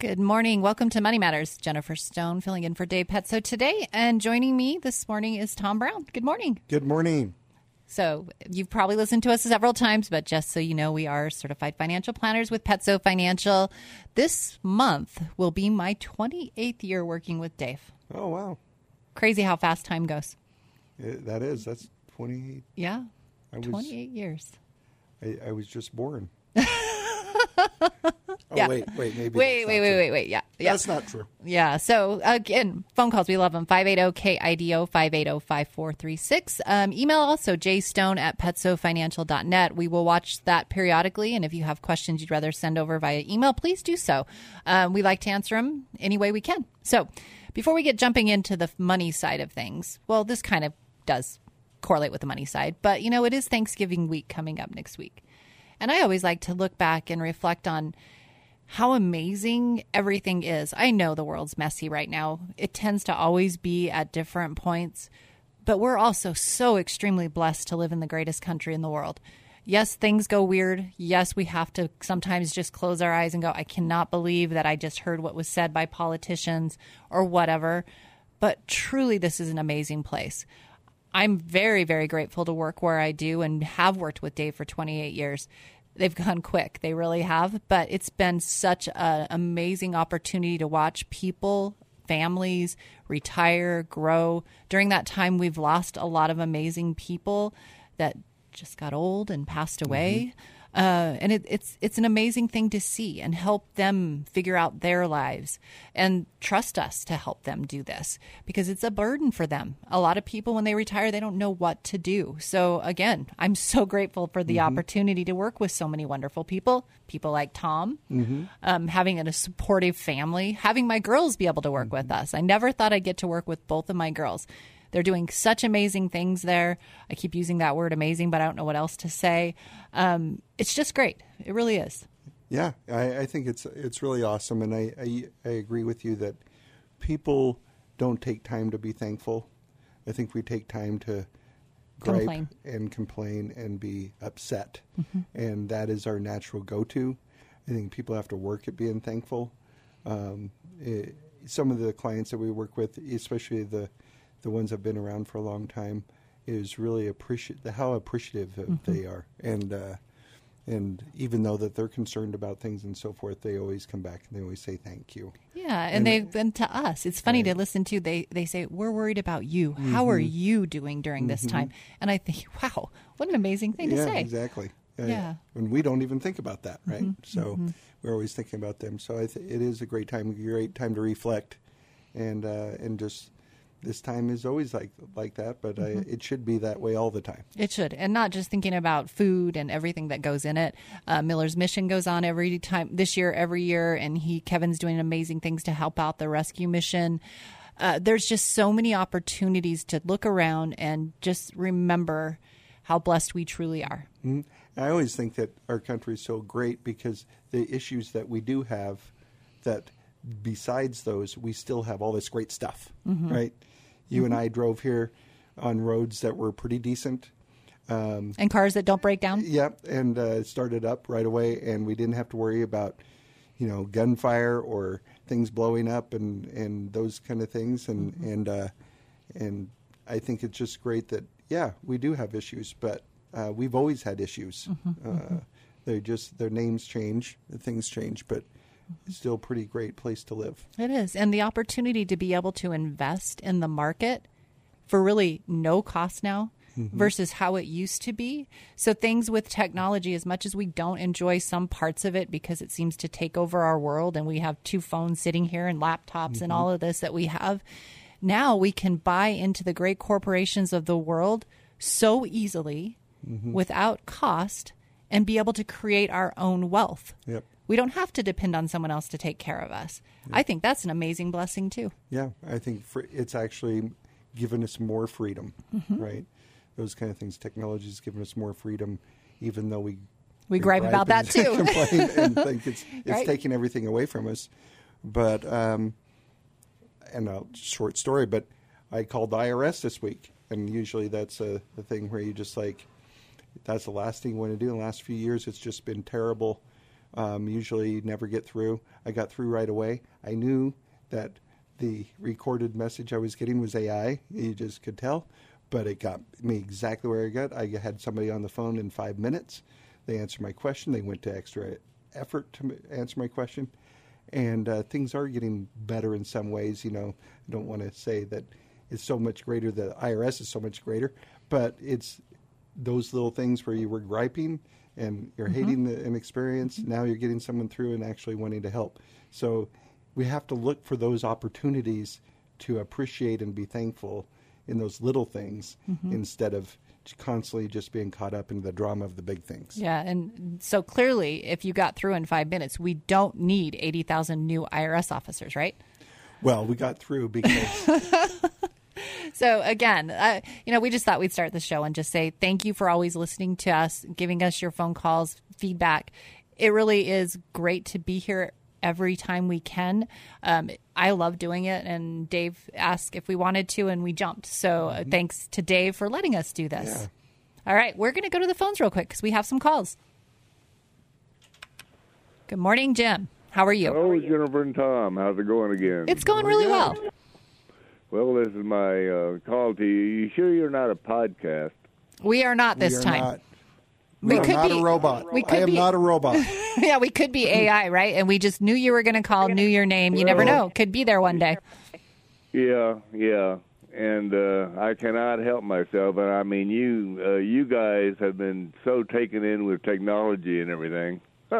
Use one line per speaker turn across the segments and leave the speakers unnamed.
Good morning. Welcome to Money Matters. Jennifer Stone filling in for Dave Petso today. And joining me this morning is Tom Brown. Good morning.
Good morning.
So, you've probably listened to us several times, but just so you know, we are certified financial planners with Petso Financial. This month will be my 28th year working with Dave.
Oh, wow.
Crazy how fast time goes.
Uh, that is. That's 28.
Yeah.
I was,
28 years.
I, I was just born. Oh,
Yeah.
wait, wait, maybe.
Wait, wait, wait,
true.
wait, wait. Yeah. Yeah.
That's not true.
Yeah. So again, phone calls, we love them. 580-KIDO, 580-5436. Um, email also jstone at petsofinancial.net. We will watch that periodically. And if you have questions you'd rather send over via email, please do so. Um, we like to answer them any way we can. So before we get jumping into the money side of things, well, this kind of does correlate with the money side, but you know, it is Thanksgiving week coming up next week. And I always like to look back and reflect on how amazing everything is. I know the world's messy right now. It tends to always be at different points, but we're also so extremely blessed to live in the greatest country in the world. Yes, things go weird. Yes, we have to sometimes just close our eyes and go, I cannot believe that I just heard what was said by politicians or whatever. But truly, this is an amazing place. I'm very, very grateful to work where I do and have worked with Dave for 28 years. They've gone quick, they really have, but it's been such an amazing opportunity to watch people, families retire, grow. During that time, we've lost a lot of amazing people that just got old and passed away. Mm-hmm. Uh, and it, it's it's an amazing thing to see and help them figure out their lives and trust us to help them do this because it's a burden for them. A lot of people when they retire they don't know what to do. So again, I'm so grateful for the opportunity to work with so many wonderful people, people like Tom, um, having a supportive family, having my girls be able to work with us. I never thought I'd get to work with both of my girls. They're doing such amazing things there. I keep using that word amazing, but I don't know what else to say. Um, it's just great. It really is.
Yeah, I, I think it's it's really awesome, and I, I I agree with you that people don't take time to be thankful. I think we take time to gripe
Complain.
and complain and be upset, and that is our natural go-to. I think people have to work at being thankful. Um, eh, some of the clients that we work with, especially the the ones have been around for a long time, is really appreciate how appreciative of they are, and uh, and even though that they're concerned about things and so forth, they always come back and they always say thank you.
Yeah, and, they've been to us. It's funny to listen to. They they say we're worried about you. How are you doing during this time? And I think, wow, what an amazing thing to
yeah,
say.
exactly. Uh,
Yeah.
and we don't even think about that, right? So we're always thinking about them. So I th- it is a great time, a great time to reflect, and uh, and just this time is always like like that, but uh, it should be that way all the time.
It should, and not just thinking about food and everything that goes in it. Uh, Miller's mission goes on every time this year, every year, and he Kevin's doing amazing things to help out the rescue mission. Uh, there's just so many opportunities to look around and just remember how blessed we truly are.
Mhm. I always think that our country is so great because the issues that we do have, that besides those, we still have all this great stuff, right? You and I drove here on roads that were pretty decent. Um,
And cars that don't break down.
Yep, and uh, started up right away, and we didn't have to worry about, you know, gunfire or things blowing up and, and those kind of things. And and uh, and I think it's just great that yeah, we do have issues, but uh, we've always had issues. Uh, they just their names change, things change, but still a pretty great place to live.
It is. And the opportunity to be able to invest in the market for really no cost now mm-hmm. versus how it used to be. So, things with technology, as much as we don't enjoy some parts of it because it seems to take over our world and we have two phones sitting here and laptops and mm-hmm. all of this that we have, now we can buy into the great corporations of the world so easily mm-hmm. without cost and be able to create our own wealth.
Yep.
We don't have to depend on someone else to take care of us. I think that's an amazing blessing too.
Yeah, I think fr- it's actually given us more freedom, right? Those kind of things. Technology has given us more freedom, even though we
We gripe about
and
that, too.
complain and think it's it's
Right.
taking everything away from us. But um, and a short story, but I called the IRS this week, and usually that's a the thing where you just like that's the last thing you want to do. In the last few years, it's just been terrible Um, usually never get through. I got through right away. I knew that the recorded message I was getting was AI. You just could tell, but it got me exactly where I got. I had somebody on the phone in five minutes. They answered my question. They went to extra effort to answer my question, and uh, things are getting better in some ways. You know, I don't want to say that it's so much greater. The IRS is so much greater, but it's those little things where you were griping and you're mm-hmm. hating the, experience. Now you're getting someone through and actually wanting to help. So we have to look for those opportunities to appreciate and be thankful in those little things mm-hmm. instead of constantly just being caught up in the drama of the big things.
Yeah, and so clearly, if you got through in five minutes, we don't need 80,000 new IRS officers, right?
Well, we got through because.
so again, uh, you know, we just thought we'd start the show and just say thank you for always listening to us, giving us your phone calls, feedback. It really is great to be here every time we can. Um, I love doing it, and Dave asked if we wanted to, and we jumped. So uh, mm-hmm. thanks to Dave for letting us do this. Yeah. All right, we're going to go to the phones real quick because we have some calls. Good morning, Jim. How are you?
Hello, Jennifer and Tom. How's it going again?
It's going really well.
Well, this is my uh, call to you. You sure you're not a podcast?
We are not this time. Not.
We no, could not be, a robot. We could I am be, not a robot.
yeah, we could be AI, right? And we just knew you were going to call, knew your name. You well, never know. Could be there one day.
Yeah, yeah. And uh, I cannot help myself. And I mean, you uh, you guys have been so taken in with technology and everything.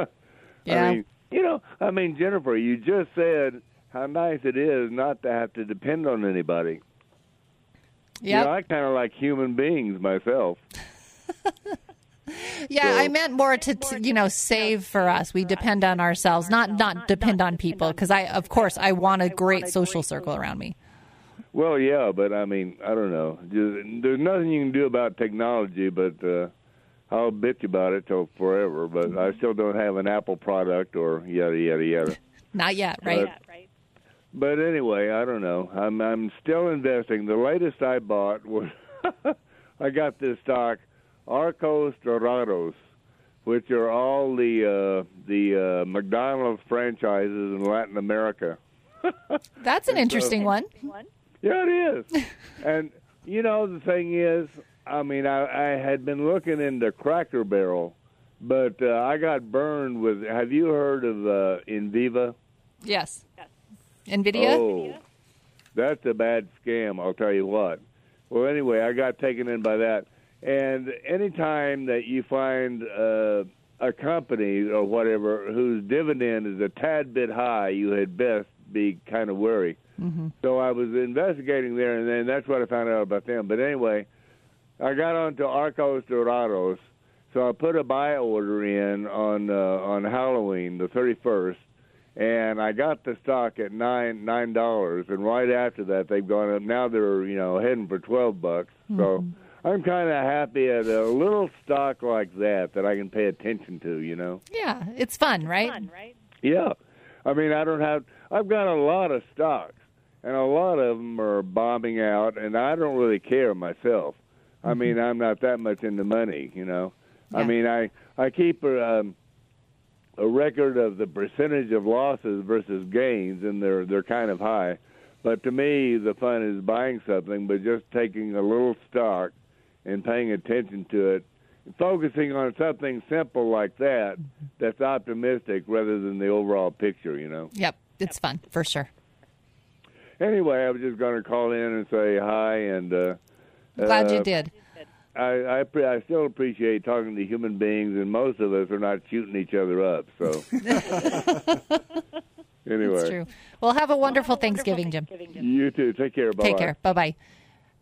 yeah.
I mean, you know, I mean, Jennifer, you just said how nice it is not to have to depend on anybody.
Yeah.
You know, I kind of like human beings myself.
yeah, so, I meant more to, you know save for us. We depend on ourselves, not not depend on people. Because I, of course, I want a great social circle around me.
Well, yeah, but I mean, I don't know. There's nothing you can do about technology, but uh, I'll bitch about it till forever. But I still don't have an Apple product or yada yada yada.
Not yet, right? But,
but anyway, I don't know. I'm I'm still investing. The latest I bought was I got this stock Arcos Dorados, which are all the uh, the uh, McDonald's franchises in Latin America.
That's an interesting one.
Yeah, it is. and you know the thing is, I mean, I, I had been looking into Cracker Barrel, but uh, I got burned with. Have you heard of uh, Enviva?
Yes. yes. Enviva.
Oh, that's a bad scam. I'll tell you what. Well, anyway, I got taken in by that. And anytime that you find uh, a company or whatever whose dividend is a tad bit high, you had best be kind of wary. Mm-hmm. So I was investigating there, and then that's what I found out about them. But anyway, I got onto Arcos Dorados, so I put a buy order in on uh, on Halloween, the 31st, and I got the stock at nine nine dollars, and right after that they've gone up. Now they're you know heading for twelve bucks. Mm-hmm. So I'm kind of happy at a little stock like that that I can pay attention to. You know.
Yeah, it's fun, right? Fun,
right? Yeah, I mean I don't have. I've got a lot of stocks, and a lot of them are bombing out, and I don't really care myself. Mm-hmm. I mean I'm not that much into money, you know. Yeah. I mean I I keep. Um, a record of the percentage of losses versus gains, and they're they're kind of high. But to me, the fun is buying something, but just taking a little stock and paying attention to it, focusing on something simple like that that's optimistic rather than the overall picture. You know.
Yep, it's fun for sure.
Anyway, I was just going to call in and say hi, and uh,
glad uh, you did.
I, I I still appreciate talking to human beings, and most of us are not shooting each other up. So anyway,
That's true. Well, have a wonderful, have a Thanksgiving, wonderful Thanksgiving, Jim.
You too. Take care. Bye.
Take care. Bye bye.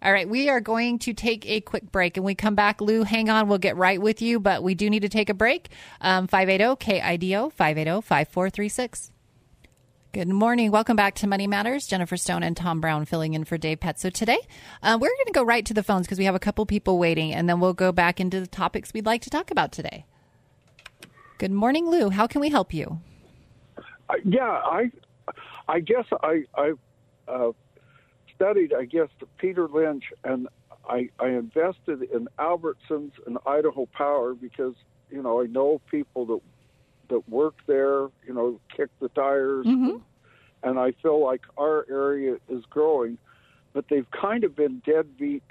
All right, we are going to take a quick break. And we come back, Lou, hang on. We'll get right with you, but we do need to take a break. Um, 580 KIDO 580 5436. Good morning. Welcome back to Money Matters. Jennifer Stone and Tom Brown filling in for Dave Pet. So today, uh, we're going to go right to the phones because we have a couple people waiting, and then we'll go back into the topics we'd like to talk about today. Good morning, Lou. How can we help you?
Uh, yeah, I, I guess I, I uh, studied, I guess, Peter Lynch, and I, I invested in Albertsons and Idaho Power because you know I know people that that work there, you know, kick the tires, and, and I feel like our area is growing, but they've kind of been deadbeat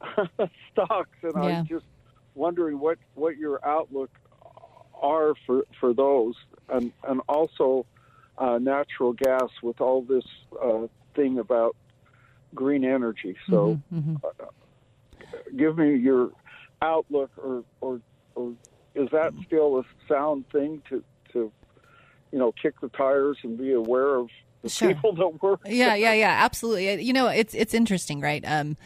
stocks, and
Yeah.
I'm just wondering what what your outlook are for for those, and and also uh, natural gas with all this uh, thing about green energy. So, uh, give me your outlook, or or or is that still a sound thing to to you know kick the tires and be aware of the
Sure.
people that work?
yeah, yeah, yeah, absolutely. You know, it's it's interesting, right? Um,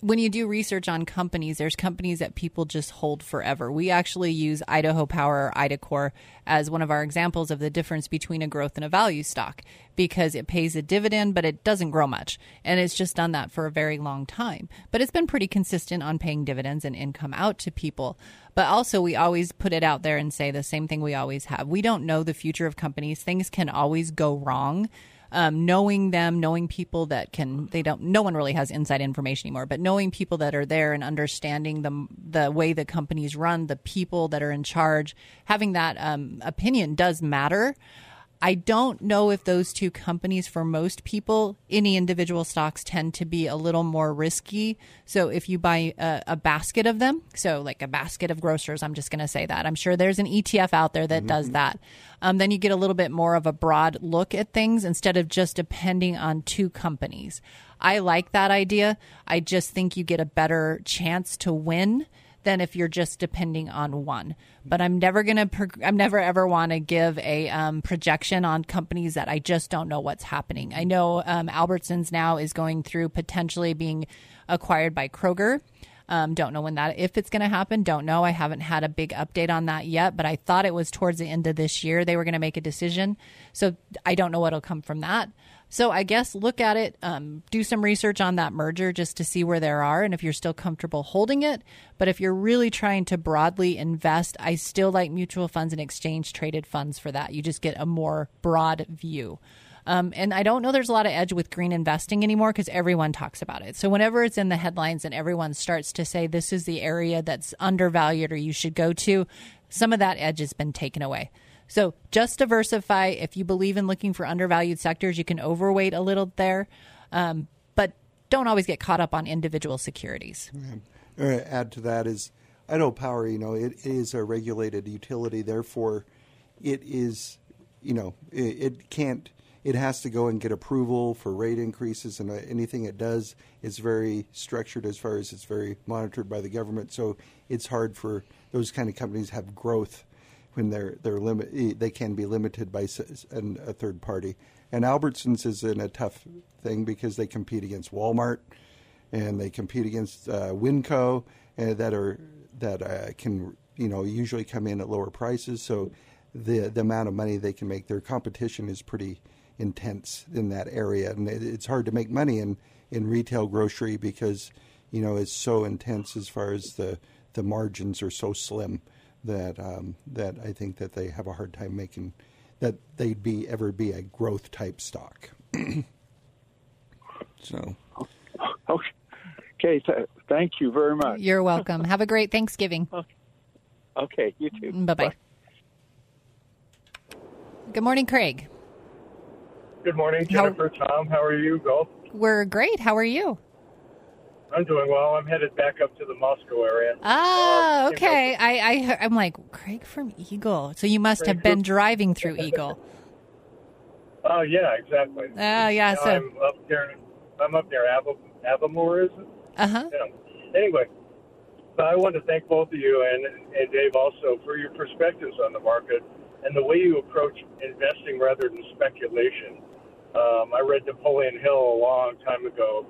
when you do research on companies, there's companies that people just hold forever. We actually use Idaho Power or IDACORP as one of our examples of the difference between a growth and a value stock because it pays a dividend, but it doesn't grow much. And it's just done that for a very long time. But it's been pretty consistent on paying dividends and income out to people. But also, we always put it out there and say the same thing we always have. We don't know the future of companies, things can always go wrong um, knowing them, knowing people that can, they don't, no one really has inside information anymore, but knowing people that are there and understanding the, the way the companies run, the people that are in charge, having that um, opinion does matter. I don't know if those two companies, for most people, any individual stocks tend to be a little more risky. So if you buy a, a basket of them, so like a basket of grocers, I'm just going to say that. I'm sure there's an ETF out there that does that. Um, then you get a little bit more of a broad look at things instead of just depending on two companies. I like that idea. I just think you get a better chance to win than if you're just depending on one. But I'm never gonna. I'm never ever want to give a um, projection on companies that I just don't know what's happening. I know um, Albertsons now is going through potentially being acquired by Kroger. Um, don't know when that if it's going to happen. Don't know. I haven't had a big update on that yet, but I thought it was towards the end of this year they were going to make a decision. So I don't know what'll come from that. So I guess look at it, um, do some research on that merger just to see where there are and if you're still comfortable holding it. But if you're really trying to broadly invest, I still like mutual funds and exchange traded funds for that. You just get a more broad view. Um, and I don't know there's a lot of edge with green investing anymore because everyone talks about it. So whenever it's in the headlines and everyone starts to say this is the area that's undervalued or you should go to, some of that edge has been taken away. So just diversify. If you believe in looking for undervalued sectors, you can overweight a little there, um, but don't always get caught up on individual securities.
Uh, add to that is Idaho Power. You know, it is a regulated utility. Therefore, it is, you know, it, it can't. It has to go and get approval for rate increases, and uh, anything it does is very structured as far as it's very monitored by the government. So it's hard for those kind of companies to have growth when they're they're limit they can be limited by a third party. And Albertsons is in a tough thing because they compete against Walmart and they compete against uh, WinCo uh, that are that uh, can you know usually come in at lower prices. So the the amount of money they can make, their competition is pretty intense in that area, and it, it's hard to make money in in retail grocery because you know it's so intense as far as the the margins are so slim that um, that I think that they have a hard time making that they'd be ever be a growth type stock. so.
Okay, th- thank you very much.
You're welcome. Have a great Thanksgiving.
Okay, you too.
Bye bye. Good morning, Craig.
Good morning,
How-
Jennifer, Tom. How are you, Golf?
We're great. How are you?
I'm doing well. I'm headed back up to the Moscow area.
Ah,
Uh,
okay. I, I, I'm like Craig from Eagle. So you must have been driving through Eagle.
Oh, yeah, exactly.
Ah, yeah. So
I'm up there. I'm up there. Av- Avimor, is it?
uh huh.
Yeah. Anyway, so I want to thank both of you and and Dave also for your perspectives on the market and the way you approach investing rather than speculation. Um, I read Napoleon Hill a long time ago,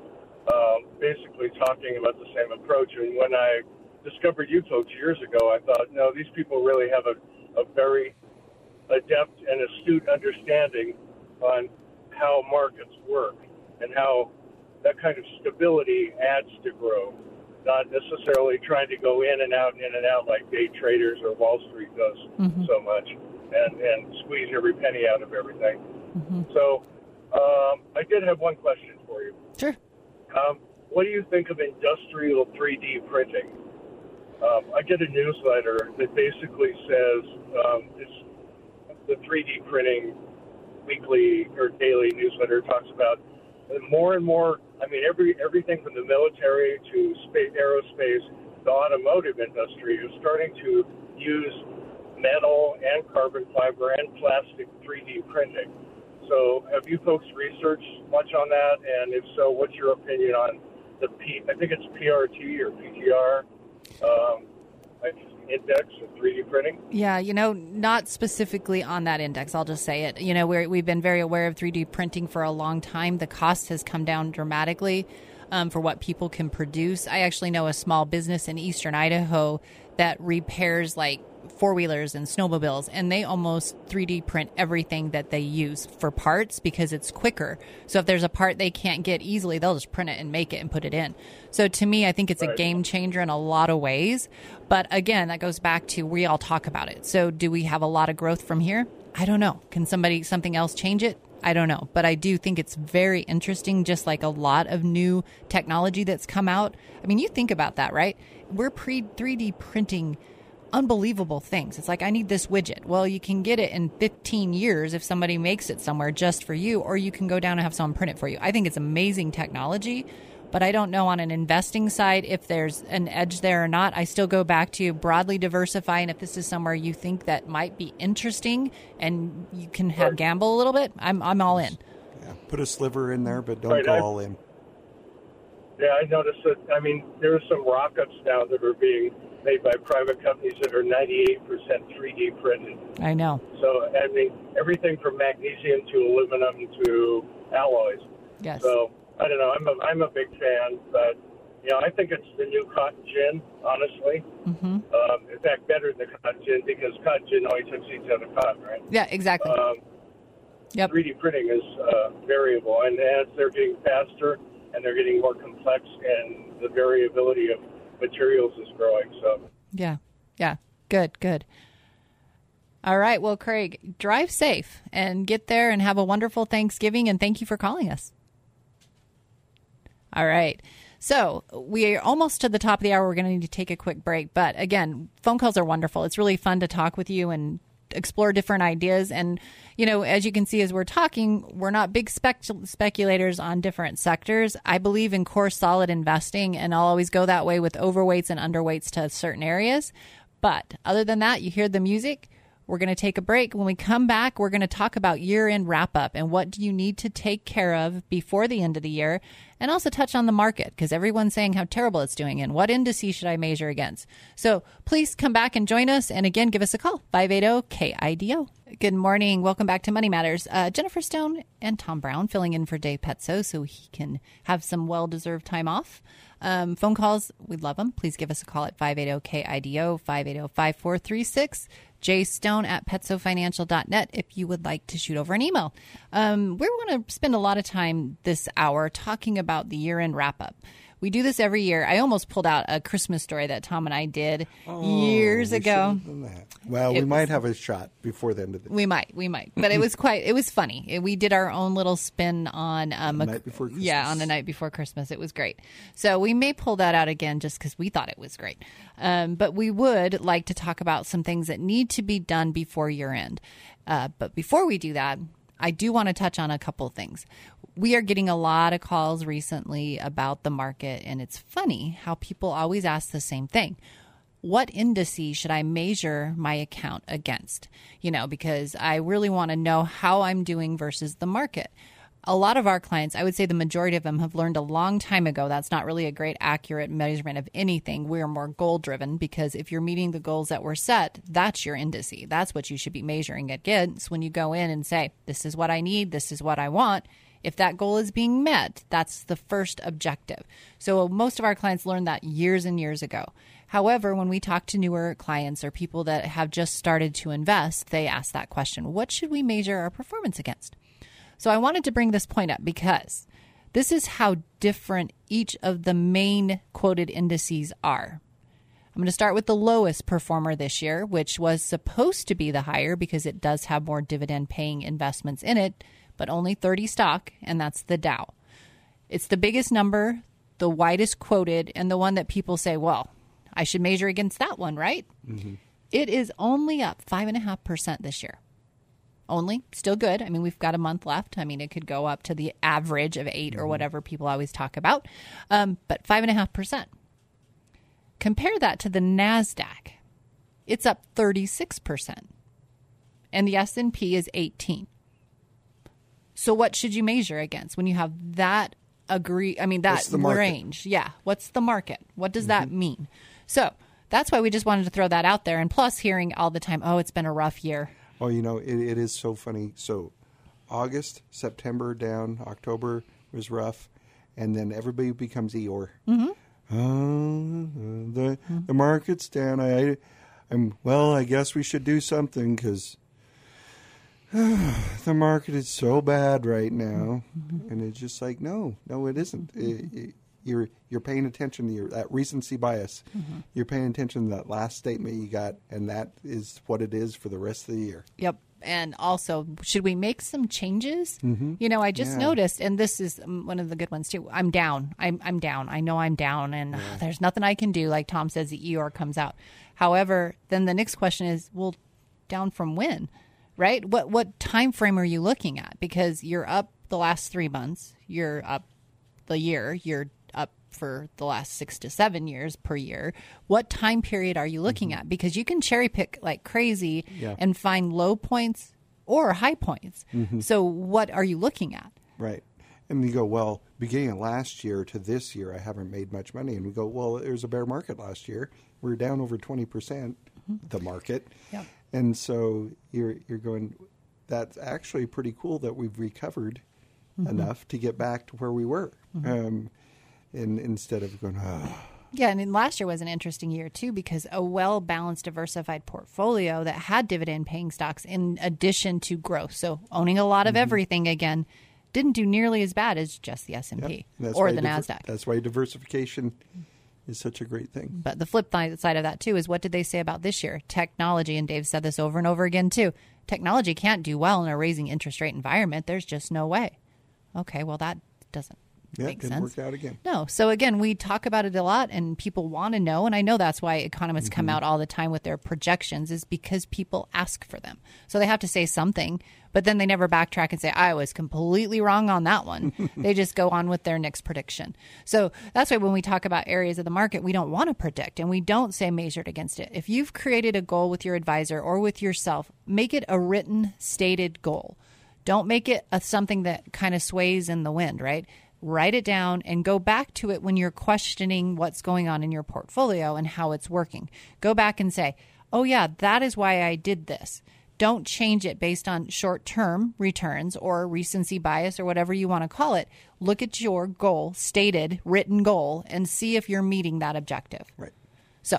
um, basically talking about the same approach. And when I discovered you folks years ago, I thought, no, these people really have a, a very adept and astute understanding on how markets work and how that kind of stability adds to growth, not necessarily trying to go in and out and in and out like day traders or Wall Street does so much and, and squeeze every penny out of everything. So um, I did have one question for you.
Sure.
Um, what do you think of industrial 3D printing? um, I get a newsletter that basically says um, it's the 3D printing weekly or daily newsletter talks about more and more. I mean, every everything from the military to space, aerospace, the automotive industry is starting to use metal and carbon fiber and plastic 3D printing. So, have you folks researched much on that? And if so, what's your opinion on the P? I think it's PRT or PTR um, index of 3D printing.
Yeah, you know, not specifically on that index. I'll just say it. You know, we we've been very aware of 3D printing for a long time. The cost has come down dramatically. Um, for what people can produce. I actually know a small business in eastern Idaho that repairs like four wheelers and snowmobiles, and they almost 3D print everything that they use for parts because it's quicker. So if there's a part they can't get easily, they'll just print it and make it and put it in. So to me, I think it's right. a game changer in a lot of ways. But again, that goes back to we all talk about it. So do we have a lot of growth from here? I don't know. Can somebody, something else change it? I don't know, but I do think it's very interesting, just like a lot of new technology that's come out. I mean, you think about that, right? We're pre 3D printing unbelievable things. It's like, I need this widget. Well, you can get it in 15 years if somebody makes it somewhere just for you, or you can go down and have someone print it for you. I think it's amazing technology, but I don't know on an investing side if there's an edge there or not. I still go back to broadly diversifying. If this is somewhere you think that might be interesting and you can have gamble a little bit, I'm, I'm all in.
Yeah, put a sliver in there, but don't right, go I, all in.
Yeah, I noticed that. I mean, there are some rockets now that are being made by private companies that are 98% 3D printed.
I know.
So, I mean, everything from magnesium to aluminum to alloys.
Yes.
So, I don't know. I'm a, I'm a big fan, but, you know, I think it's the new cotton gin, honestly. Mm-hmm. Um, in fact, better than the cotton gin because cotton gin always has seeds out of cotton, right?
Yeah, exactly. Um,
yep. 3D printing is uh, variable, and as they're getting faster and they're getting more complex, and the variability of materials is growing. So
yeah, yeah, good, good. All right, well, Craig, drive safe and get there and have a wonderful Thanksgiving. And thank you for calling us. All right. So we are almost to the top of the hour. We're going to need to take a quick break. But again, phone calls are wonderful. It's really fun to talk with you and explore different ideas. And, you know, as you can see, as we're talking, we're not big spec- speculators on different sectors. I believe in core solid investing, and I'll always go that way with overweights and underweights to certain areas. But other than that, you hear the music. We're going to take a break. When we come back, we're going to talk about year end wrap up and what do you need to take care of before the end of the year and also touch on the market because everyone's saying how terrible it's doing and what indices should I measure against. So please come back and join us. And again, give us a call 580 KIDO. Good morning. Welcome back to Money Matters. Uh, Jennifer Stone and Tom Brown filling in for Dave Petso so he can have some well deserved time off. Um, phone calls, we love them. Please give us a call at 580 KIDO, 580 5436. Stone at petsofinancial.net if you would like to shoot over an email. Um, we want to spend a lot of time this hour talking about the year end wrap up. We do this every year. I almost pulled out a Christmas story that Tom and I did oh, years ago.
Well, it we might have a shot before the end of the.
We might, we might, but it was quite. It was funny. We did our own little spin on
um, the night before. Christmas.
Yeah, on the night before Christmas. It was great. So we may pull that out again just because we thought it was great. Um, but we would like to talk about some things that need to be done before year end. Uh, but before we do that, I do want to touch on a couple things we are getting a lot of calls recently about the market, and it's funny how people always ask the same thing. What indices should I measure my account against? You know, because I really want to know how I'm doing versus the market. A lot of our clients, I would say the majority of them have learned a long time ago that's not really a great accurate measurement of anything. We're more goal driven because if you're meeting the goals that were set, that's your indice. That's what you should be measuring against when you go in and say, this is what I need, this is what I want if that goal is being met, that's the first objective. So most of our clients learned that years and years ago. However, when we talk to newer clients or people that have just started to invest, they ask that question What should we measure our performance against? So I wanted to bring this point up because this is how different each of the main quoted indices are. I'm going to start with the lowest performer this year, which was supposed to be the higher because it does have more dividend paying investments in it but only 30 stock, and that's the Dow. It's the biggest number, the widest quoted, and the one that people say, well, I should measure against that one, right? It is only up 5.5% this year. Only, still good. I mean, we've got a month left. I mean, it could go up to the average of 8 or whatever people always talk about, um, but 5.5%. Compare that to the NASDAQ. It's up 36%. And the S&P is 18. So what should you measure against when you have that agree I mean that
the
range? Yeah, what's the market? What does that mm-hmm. mean? So, that's why we just wanted to throw that out there and plus hearing all the time, "Oh, it's been a rough year."
Oh, you know, it, it is so funny. So, August, September down, October was rough, and then everybody becomes Eeyore. Mm-hmm. Oh, the the mm-hmm. market's down. I, I'm well. I guess we should do something because the market is so bad right now, and it's just like no, no, it isn't. It- it- you're you're paying attention to your that recency bias. You're paying attention to that last statement you got, and that is what it is for the rest of the year.
Yep. And also, should we make some changes? You know, I just
Mm-hmm. Yeah.
noticed, and this is um, one of the good ones too. I'm down. I'm I'm down. I know I'm down, and uh, there's nothing I can do. Like Tom says, the ER comes out. However, then the next question is, well, down from when? Right? What what time frame are you looking at? Because you're up the last three months. You're up the year. You're up for the last six to seven years per year. What time period are you looking mm-hmm. at? Because you can cherry pick like crazy
Yeah.
and find low points or high points. Mm-hmm. So, what are you looking at?
Right. And you go, well, beginning of last year to this year, I haven't made much money. And we go, well, there was a bear market last year. We are down over 20%, percent mm-hmm. the market.
Yep.
And so you're, you're going, that's actually pretty cool that we've recovered mm-hmm. enough to get back to where we were. Mm-hmm. Um, and instead of going, oh,
Yeah, and then last year was an interesting year too because a well balanced, diversified portfolio that had dividend paying stocks in addition to growth. So owning a lot of mm-hmm. everything again didn't do nearly as bad as just the S and P or the Nasdaq.
That's why diversification is such a great thing.
But the flip side of that too is what did they say about this year? Technology, and Dave said this over and over again too. Technology can't do well in a raising interest rate environment. There's just no way. Okay, well that doesn't
Yeah,
make
didn't
sense.
work out again.
No. So again, we talk about it a lot and people want to know and I know that's why economists come
Mm-hmm.
out all the time with their projections is because people ask for them. So they have to say something, but then they never backtrack and say I was completely wrong on that one. they just go on with their next prediction. So that's why when we talk about areas of the market, we don't want to predict and we don't say measured against it. If you've created a goal with your advisor or with yourself, make it a written stated goal. Don't make it a, something that kind of sways in the wind, right? Write it down and go back to it when you're questioning what's going on in your portfolio and how it's working. Go back and say, oh, yeah, that is why I did this. Don't change it based on short term returns or recency bias or whatever you want to call it. Look at your goal, stated, written goal, and see if you're meeting that objective.
Right.
So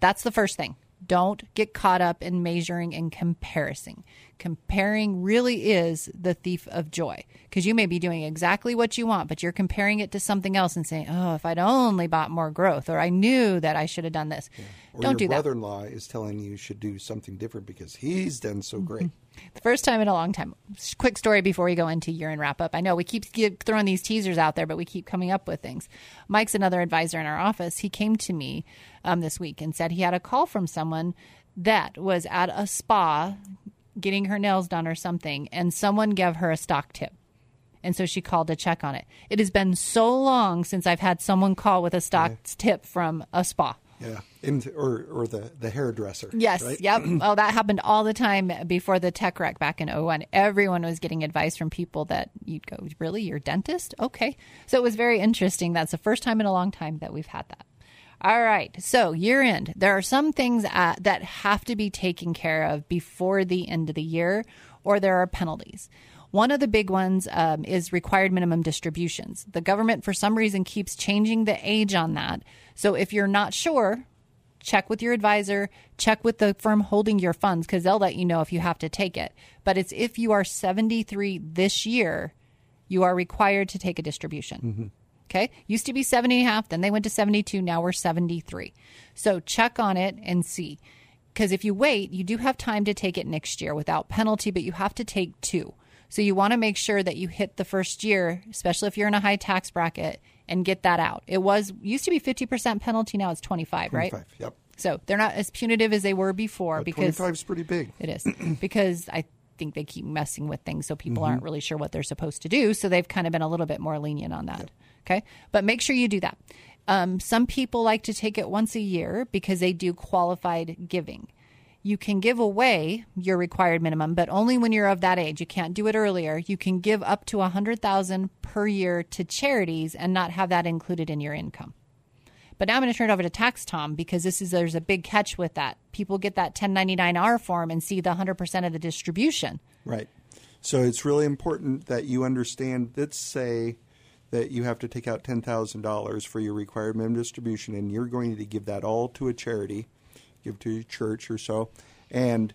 that's the first thing. Don't get caught up in measuring and comparing. Comparing really is the thief of joy because you may be doing exactly what you want, but you're comparing it to something else and saying, oh, if I'd only bought more growth or I knew that I should have done this.
Or
Don't
your
do that.
brother-in-law is telling you you should do something different because he's done so great.
The first time in a long time. Quick story before we go into year end wrap up. I know we keep throwing these teasers out there, but we keep coming up with things. Mike's another advisor in our office. He came to me um, this week and said he had a call from someone that was at a spa getting her nails done or something, and someone gave her a stock tip. And so she called to check on it. It has been so long since I've had someone call with a stock tip from a spa.
Yeah, In, or or the the hairdresser.
Yes.
right?
Yep. oh, that happened all the time before the tech wreck back in 01. Everyone was getting advice from people that you'd go, really? Your dentist? Okay. So it was very interesting. That's the first time in a long time that we've had that. All right. So year end, there are some things uh, that have to be taken care of before the end of the year, or there are penalties. One of the big ones um, is required minimum distributions. The government, for some reason, keeps changing the age on that. So if you're not sure, check with your advisor, check with the firm holding your funds because they'll let you know if you have to take it. But it's if you are 73 this year, you are required to take a distribution. Okay. Used to be 70 and a half, then they went to 72. Now we're 73. So check on it and see. Because if you wait, you do have time to take it next year without penalty, but you have to take two. So you want to make sure that you hit the first year, especially if you're in a high tax bracket, and get that out. It was used to be 50% penalty, now it's 25, right?
25, Yep.
So they're not as punitive as they were before
But
because
25 is pretty big.
it is because I think they keep messing with things so people
Mm-hmm.
aren't really sure what they're supposed to do. So they've kind of been a little bit more lenient on that. Okay. But make sure you do that. Um, some people like to take it once a year because they do qualified giving. You can give away your required minimum, but only when you're of that age. You can't do it earlier. You can give up to a hundred thousand per year to charities and not have that included in your income. But now I'm going to turn it over to Tax Tom because this is there's a big catch with that. People get that 1099R form and see the 100% of the distribution.
Right. So it's really important that you understand. Let's say that you have to take out ten thousand dollars for your required minimum distribution, and you're going to give that all to a charity, give to a church or so, and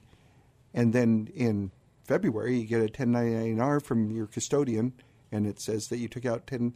and then in February you get a 1099R from your custodian, and it says that you took out ten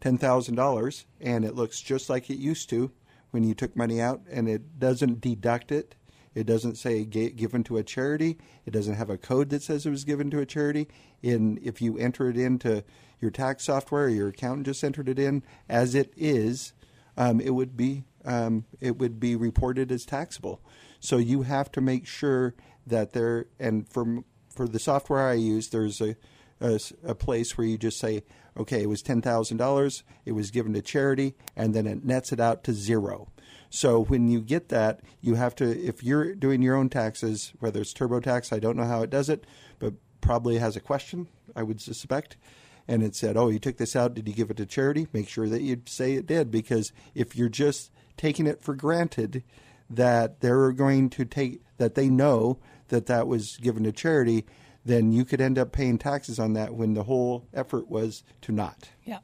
ten thousand dollars, and it looks just like it used to when you took money out, and it doesn't deduct it. It doesn't say given to a charity. It doesn't have a code that says it was given to a charity. In if you enter it into your tax software, or your accountant just entered it in as it is, um, it would be um, it would be reported as taxable. So you have to make sure that there and for for the software I use, there's a a place where you just say, okay, it was ten thousand dollars, it was given to charity, and then it nets it out to zero. So when you get that, you have to, if you're doing your own taxes, whether it's TurboTax, I don't know how it does it, but probably has a question, I would suspect. And it said, oh, you took this out, did you give it to charity? Make sure that you say it did, because if you're just taking it for granted that they're going to take, that they know that that was given to charity, then you could end up paying taxes on that when the whole effort was to not.
Yeah.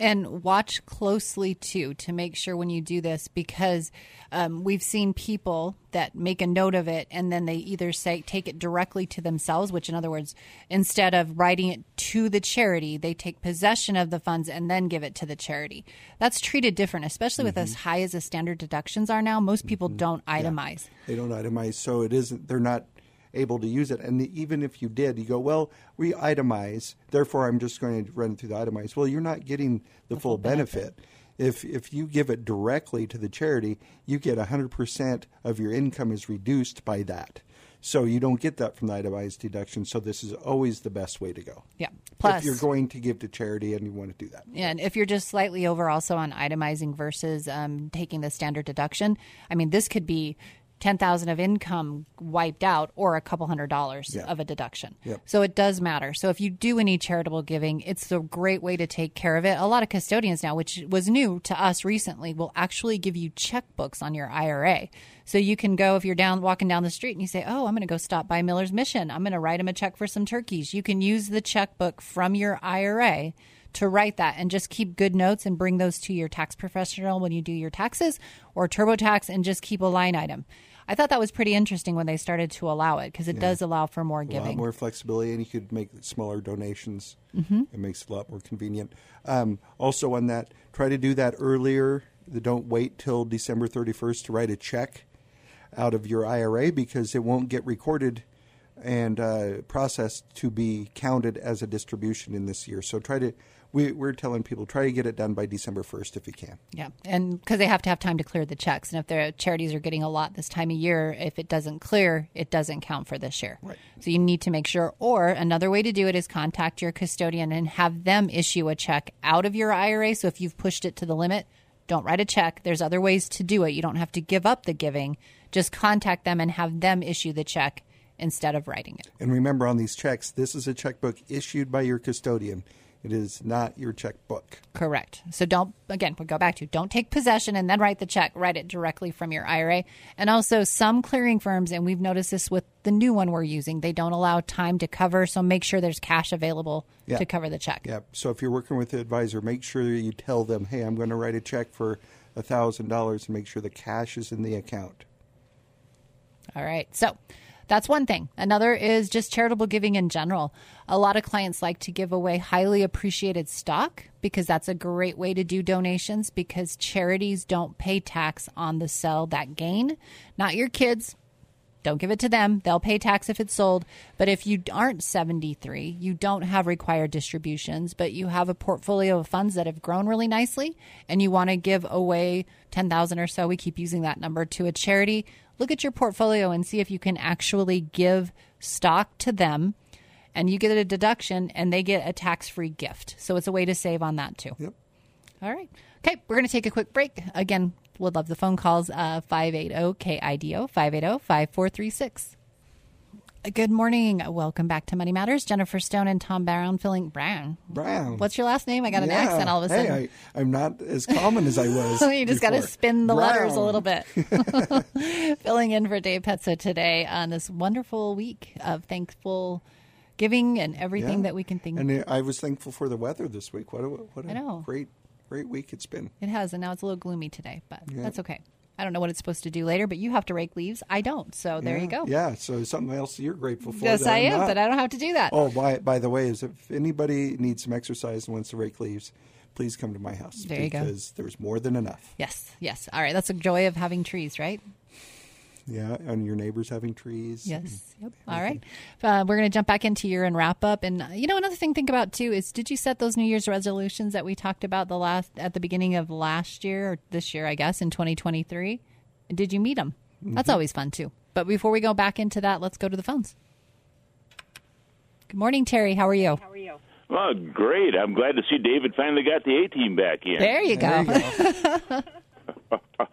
And watch closely too to make sure when you do this because um, we've seen people that make a note of it and then they either say take it directly to themselves, which in other words, instead of writing it to the charity, they take possession of the funds and then give it to the charity. That's treated different, especially with as high as the standard deductions are now. Most people don't itemize.
They don't itemize, so it isn't. They're not able to use it. And even if you did, you go, well, we itemize, therefore I'm just going to run it through the itemize. Well, you're not getting the, full, benefit. If if you give it directly to the charity, you get 100% of your income is reduced by that. So you don't get that from the itemized deduction. So this is always the best way to go.
Yeah. Plus,
if you're going to give to charity and you want to do that.
Yeah, And if you're just slightly over also on itemizing versus um, taking the standard deduction, I mean, this could be 10,000 of income wiped out or a couple hundred dollars
Yeah.
of a deduction.
Yep.
So it does matter. So if you do any charitable giving, it's a great way to take care of it. A lot of custodians now, which was new to us recently, will actually give you checkbooks on your IRA. So you can go if you're down walking down the street and you say, "Oh, I'm going to go stop by Miller's Mission. I'm going to write him a check for some turkeys." You can use the checkbook from your IRA to write that and just keep good notes and bring those to your tax professional when you do your taxes or TurboTax and just keep a line item. I thought that was pretty interesting when they started to allow it because it does allow for more giving.
more flexibility, and you could make smaller donations. Mm-hmm. It makes it a lot more convenient. Um, also, on that, try to do that earlier. Don't wait till December 31st to write a check out of your IRA because it won't get recorded and uh, processed to be counted as a distribution in this year. So try to. We, we're telling people try to get it done by December 1st if you can.
Yeah, and because they have to have time to clear the checks, and if their charities are getting a lot this time of year, if it doesn't clear, it doesn't count for this year.
Right.
So you need to make sure. Or another way to do it is contact your custodian and have them issue a check out of your IRA. So if you've pushed it to the limit, don't write a check. There's other ways to do it. You don't have to give up the giving. Just contact them and have them issue the check instead of writing it.
And remember on these checks, this is a checkbook issued by your custodian. It is not your checkbook.
Correct. So don't, again, we go back to don't take possession and then write the check. Write it directly from your IRA. And also, some clearing firms, and we've noticed this with the new one we're using, they don't allow time to cover. So make sure there's cash available
Yeah.
to cover the check.
Yeah. So if you're working with the advisor, make sure you tell them, "Hey, I'm going to write a check for thousand dollars and make sure the cash is in the account."
All right. So that's one thing. Another is just charitable giving in general. A lot of clients like to give away highly appreciated stock because that's a great way to do donations because charities don't pay tax on the sell that gain. Not your kids, Don't give it to them. They'll pay tax if it's sold. But if you aren't 73, you don't have required distributions, but you have a portfolio of funds that have grown really nicely and you want to give away 10,000 or so, we keep using that number to a charity. Look at your portfolio and see if you can actually give stock to them and you get a deduction and they get a tax-free gift. So it's a way to save on that too.
Yep.
All right. Okay, we're going to take a quick break. Again, would love the phone calls uh 580-KIDO 580-5436. Good morning. Welcome back to Money Matters. Jennifer Stone and Tom Brown filling Brown.
Brown.
What's your last name? I got an
Yeah.
accent all of a sudden.
Hey, I, I'm not as common as I was.
you just got to spin the letters a little bit. Filling in for Dave Petzo today on this wonderful week of thankful giving and everything
Yeah.
that we can think. Of.
And I was thankful for the weather this week. What a what a
know.
great great week it's been.
It has, and now it's a little gloomy today, but
Yeah.
that's okay. I don't know what it's supposed to do later, but you have to rake leaves. I don't. So there
yeah.
you go.
Yeah. So something else you're grateful for.
Yes, I
I'm not.
but I don't have to do that.
Oh, by by the way, is if anybody needs some exercise and wants to rake leaves, please come to my house.
There you go.
Because there's more than enough.
Yes, yes. All right. That's the joy of having trees, right?
Yeah, and your neighbors having trees.
Yes. Yep. All right. Uh, we're going to jump back into year and wrap up. And uh, you know, another thing to think about too is, did you set those New Year's resolutions that we talked about the last at the beginning of last year or this year, I guess, in 2023? Did you meet them? That's always fun too. But before we go back into that, let's go to the phones. Good morning, Terry. How are you? How are you?
Well, great. I'm glad to see David finally got the A team back in.
There you
There
go.
you go.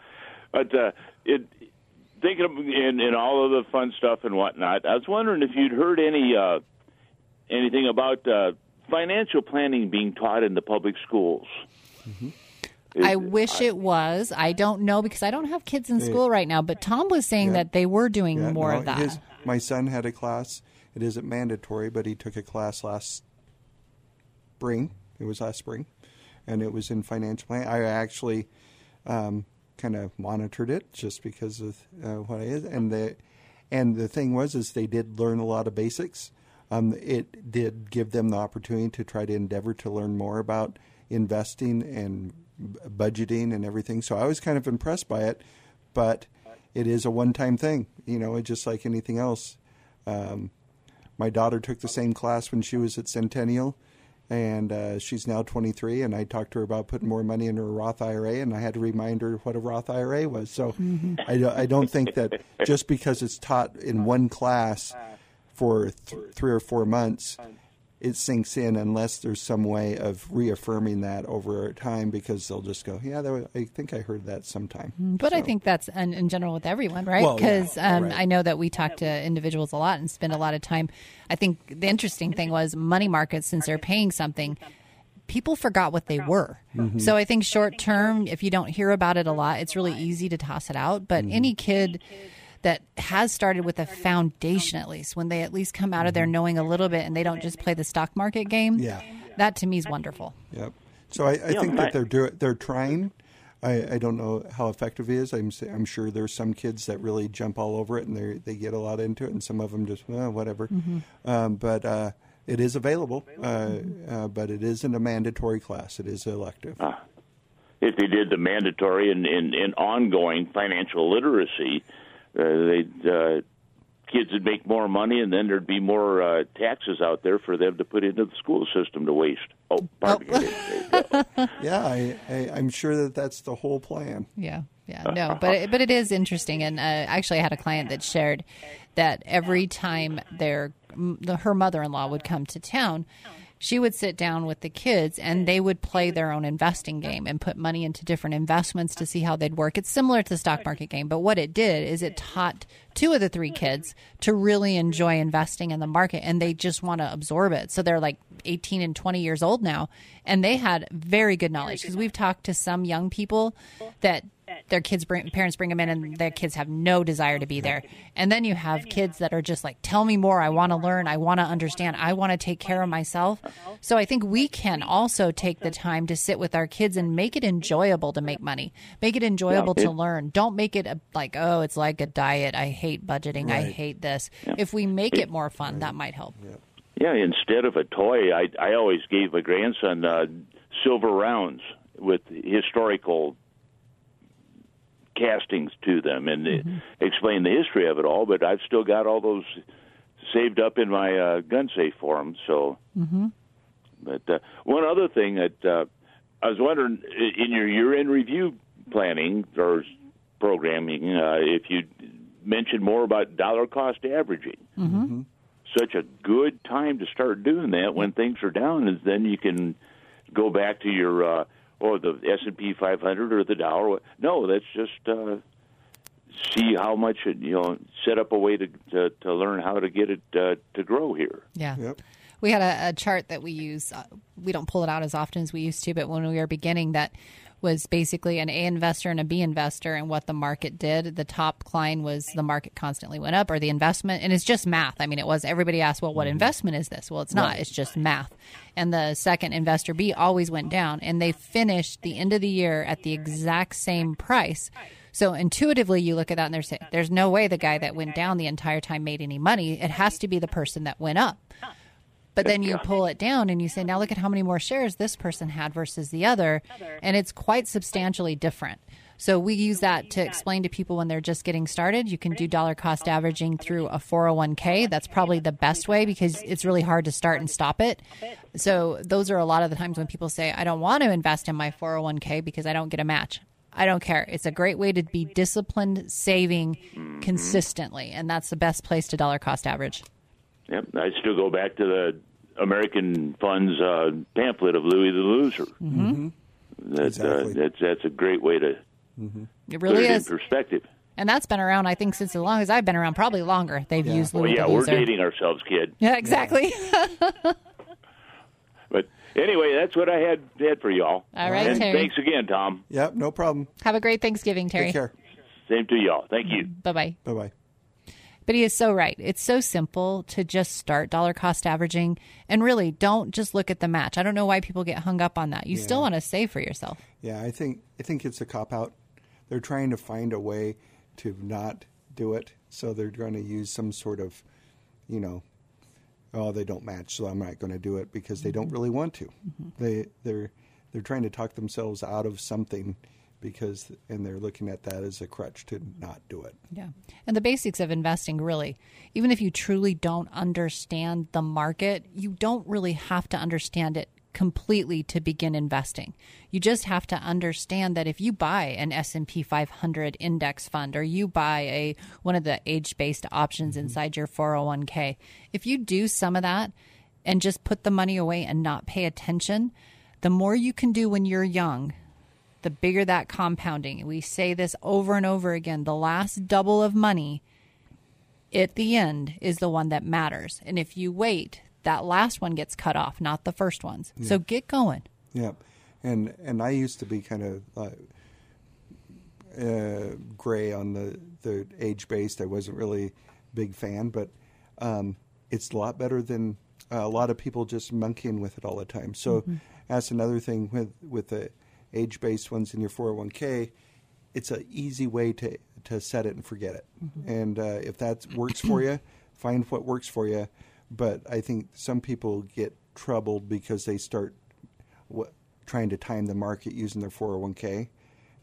But uh, it, thinking of in, in all of the fun stuff and whatnot, I was wondering if you'd heard any uh, anything about uh, financial planning being taught in the public schools.
I wish it was. I don't know because I don't have kids in school right now. But Tom was saying
Yeah.
that they were doing
Yeah,
more
no,
of that.
his- my son had a class. It isn't mandatory, but he took a class last spring. It was last spring, and it was in financial planning. I actually um, kind of monitored it just because of uh, what I is, and the and the thing was is they did learn a lot of basics. Um, it did give them the opportunity to try to endeavor to learn more about investing and budgeting and everything. So I was kind of impressed by it, but it is a one-time thing. You know, just like anything else. Um, my daughter took the same class when she was at Centennial, and uh, she's now 23. And I talked to her about putting more money in her Roth IRA, and I had to remind her what a Roth IRA was. So I, don't- I don't think that just because it's taught in one class for th- three or four months, it sinks in unless there's some way of reaffirming that over time because they'll just go, yeah, was, I think I heard that sometime.
But I think that's in, in general with everyone, right?
Well, yeah,
Because um,
right.
I know that we talk to individuals a lot and spend a lot of time. I think the interesting thing was money markets, since they're paying something, people forgot what they were.
Mm-hmm.
So I think short term, if you don't hear about it a lot, it's really easy to toss it out. But
Mm-hmm.
any kid that has started with a foundation, at least, when they at least come out of there knowing a little bit and they don't just play the stock market game,
Mm-hmm. Yeah.
that to me is wonderful.
Yep. So I, I think that they're do, they're trying. I, I don't know how effective it is. I'm s- I'm sure there's some kids that really jump all over it and they they get a lot into it, and some of them just well whatever. Um, but uh, it is available, uh, uh, but it isn't a mandatory class. It is elective.
If they did the mandatory and, and, and ongoing financial literacy, uh, they'd, uh, kids would make more money, and then there'd be more uh, taxes out there for them to put into the school system to waste. Oh, pardon me.
Yeah, I, I I'm sure that that's the whole plan.
Yeah, yeah, no, but it, but it is interesting, and uh, actually, I had a client that shared that every time their her mother in law would come to town, she would sit down with the kids and they would play their own investing game and put money into different investments to see how they'd work. It's similar to the stock market game, but what it did is it taught two of the three kids to really enjoy investing in the market and they just want to absorb it. So they're like 18 and 20 years old now and they had very good knowledge because we've talked to some young people that their kids bring parents bring them in and their kids have no desire to be there. And then you have kids that are just like tell me more. I want to learn. I want to understand. I want to take care of myself. So i think we can also take the time to sit with our kids and make it enjoyable to make money. Make it enjoyable to learn. Don't make it a, like oh it's like a diet. I hate budgeting. I hate this. If we make it more fun that might help.
Yeah, instead of a toy, I I always gave my grandson uh, silver rounds with historical castings to them and mm-hmm. explain the history of it all. But I've still got all those saved up in my uh, gun safe for them. So,
mm-hmm.
but uh, one other thing that uh, I was wondering in your year-end review planning or programming, uh, if you mentioned more about dollar cost averaging.
Mm-hmm.
Such a good time to start doing that when things are down, is then you can go back to your uh, or the S and P 500 or the Dow. No, that's just uh, see how much it, you know. Set up a way to to, to learn how to get it uh, to grow here.
Yeah.
Yep.
We had a, a chart that we use. Uh, we don't pull it out as often as we used to, but when we were beginning, that was basically an A investor and a B investor and what the market did. The top line was the market constantly went up or the investment. And it's just math. I mean, it was everybody asked, well, what mm-hmm. investment is this? Well, it's not. Right. It's just math. And the second investor B always went down and they finished the end of the year at the exact same price. So intuitively, you look at that and there's there's no way the guy that went down the entire time made any money. It has to be the person that went up. But then you pull it down and you say, now look at how many more shares this person had versus the other. And it's quite substantially different. So we use that to explain to people when they're just getting started. You can do dollar cost averaging through a 401k. That's probably the best way because it's really hard to start and stop it. So those are a lot of the times when people say, I don't want to invest in my 401k because I don't get a match. I don't care. It's a great way to be disciplined saving mm-hmm. consistently, and that's the best place to dollar cost average.
Yep, I still go back to the American Fund's uh, pamphlet of Louis the Loser.
Mm-hmm.
That, uh, exactly. uh, that's that's a great way to
mm-hmm. it really
it
is
perspective.
And that's been around, I think, since as long as I've been around, probably longer. They've
yeah.
used Louis
well, yeah,
the
Loser. we're dating ourselves, kid.
Yeah, exactly.
Yeah. but anyway, that's what I had had for y'all.
All right,
and
Terry.
Thanks again, Tom.
Yep, no problem.
Have a great Thanksgiving, Terry.
Take care.
Same to y'all. Thank you.
Bye bye.
Bye bye.
But he is so right. It's so simple to just start dollar cost averaging and really don't just look at the match. I don't know why people get hung up on that. You yeah. still want to save for yourself.
Yeah, I think I think it's a cop out. They're trying to find a way to not do it, so they're going to use some sort of, you know, oh they don't match, so I'm not going to do it because they don't really want to. Mm-hmm. They they're they're trying to talk themselves out of something because and they're looking at that as a crutch to not do it.
Yeah. And the basics of investing really, even if you truly don't understand the market, you don't really have to understand it completely to begin investing. You just have to understand that if you buy an S&P 500 index fund or you buy a one of the age-based options mm-hmm. inside your 401k, if you do some of that and just put the money away and not pay attention, the more you can do when you're young, the bigger that compounding. We say this over and over again. The last double of money at the end is the one that matters. And if you wait, that last one gets cut off, not the first ones. Yeah. So get going.
Yeah. And and I used to be kind of uh, uh, gray on the, the age based. I wasn't really a big fan, but um, it's a lot better than uh, a lot of people just monkeying with it all the time. So mm-hmm. that's another thing with with the age based ones in your 401k, it's an easy way to, to set it and forget it. Mm-hmm. And uh, if that works for you, find what works for you. But I think some people get troubled because they start what, trying to time the market using their 401k,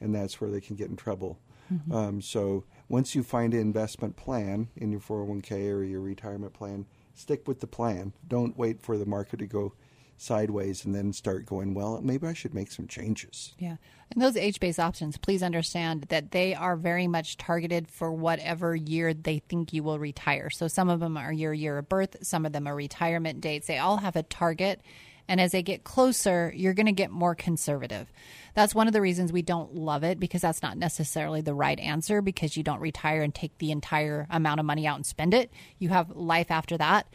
and that's where they can get in trouble. Mm-hmm. Um, so once you find an investment plan in your 401k or your retirement plan, stick with the plan. Don't wait for the market to go sideways and then start going, well, maybe I should make some changes.
Yeah. And those age based options, please understand that they are very much targeted for whatever year they think you will retire. So some of them are your year of birth, some of them are retirement dates. They all have a target. And as they get closer, you're going to get more conservative. That's one of the reasons we don't love it because that's not necessarily the right answer because you don't retire and take the entire amount of money out and spend it. You have life after that.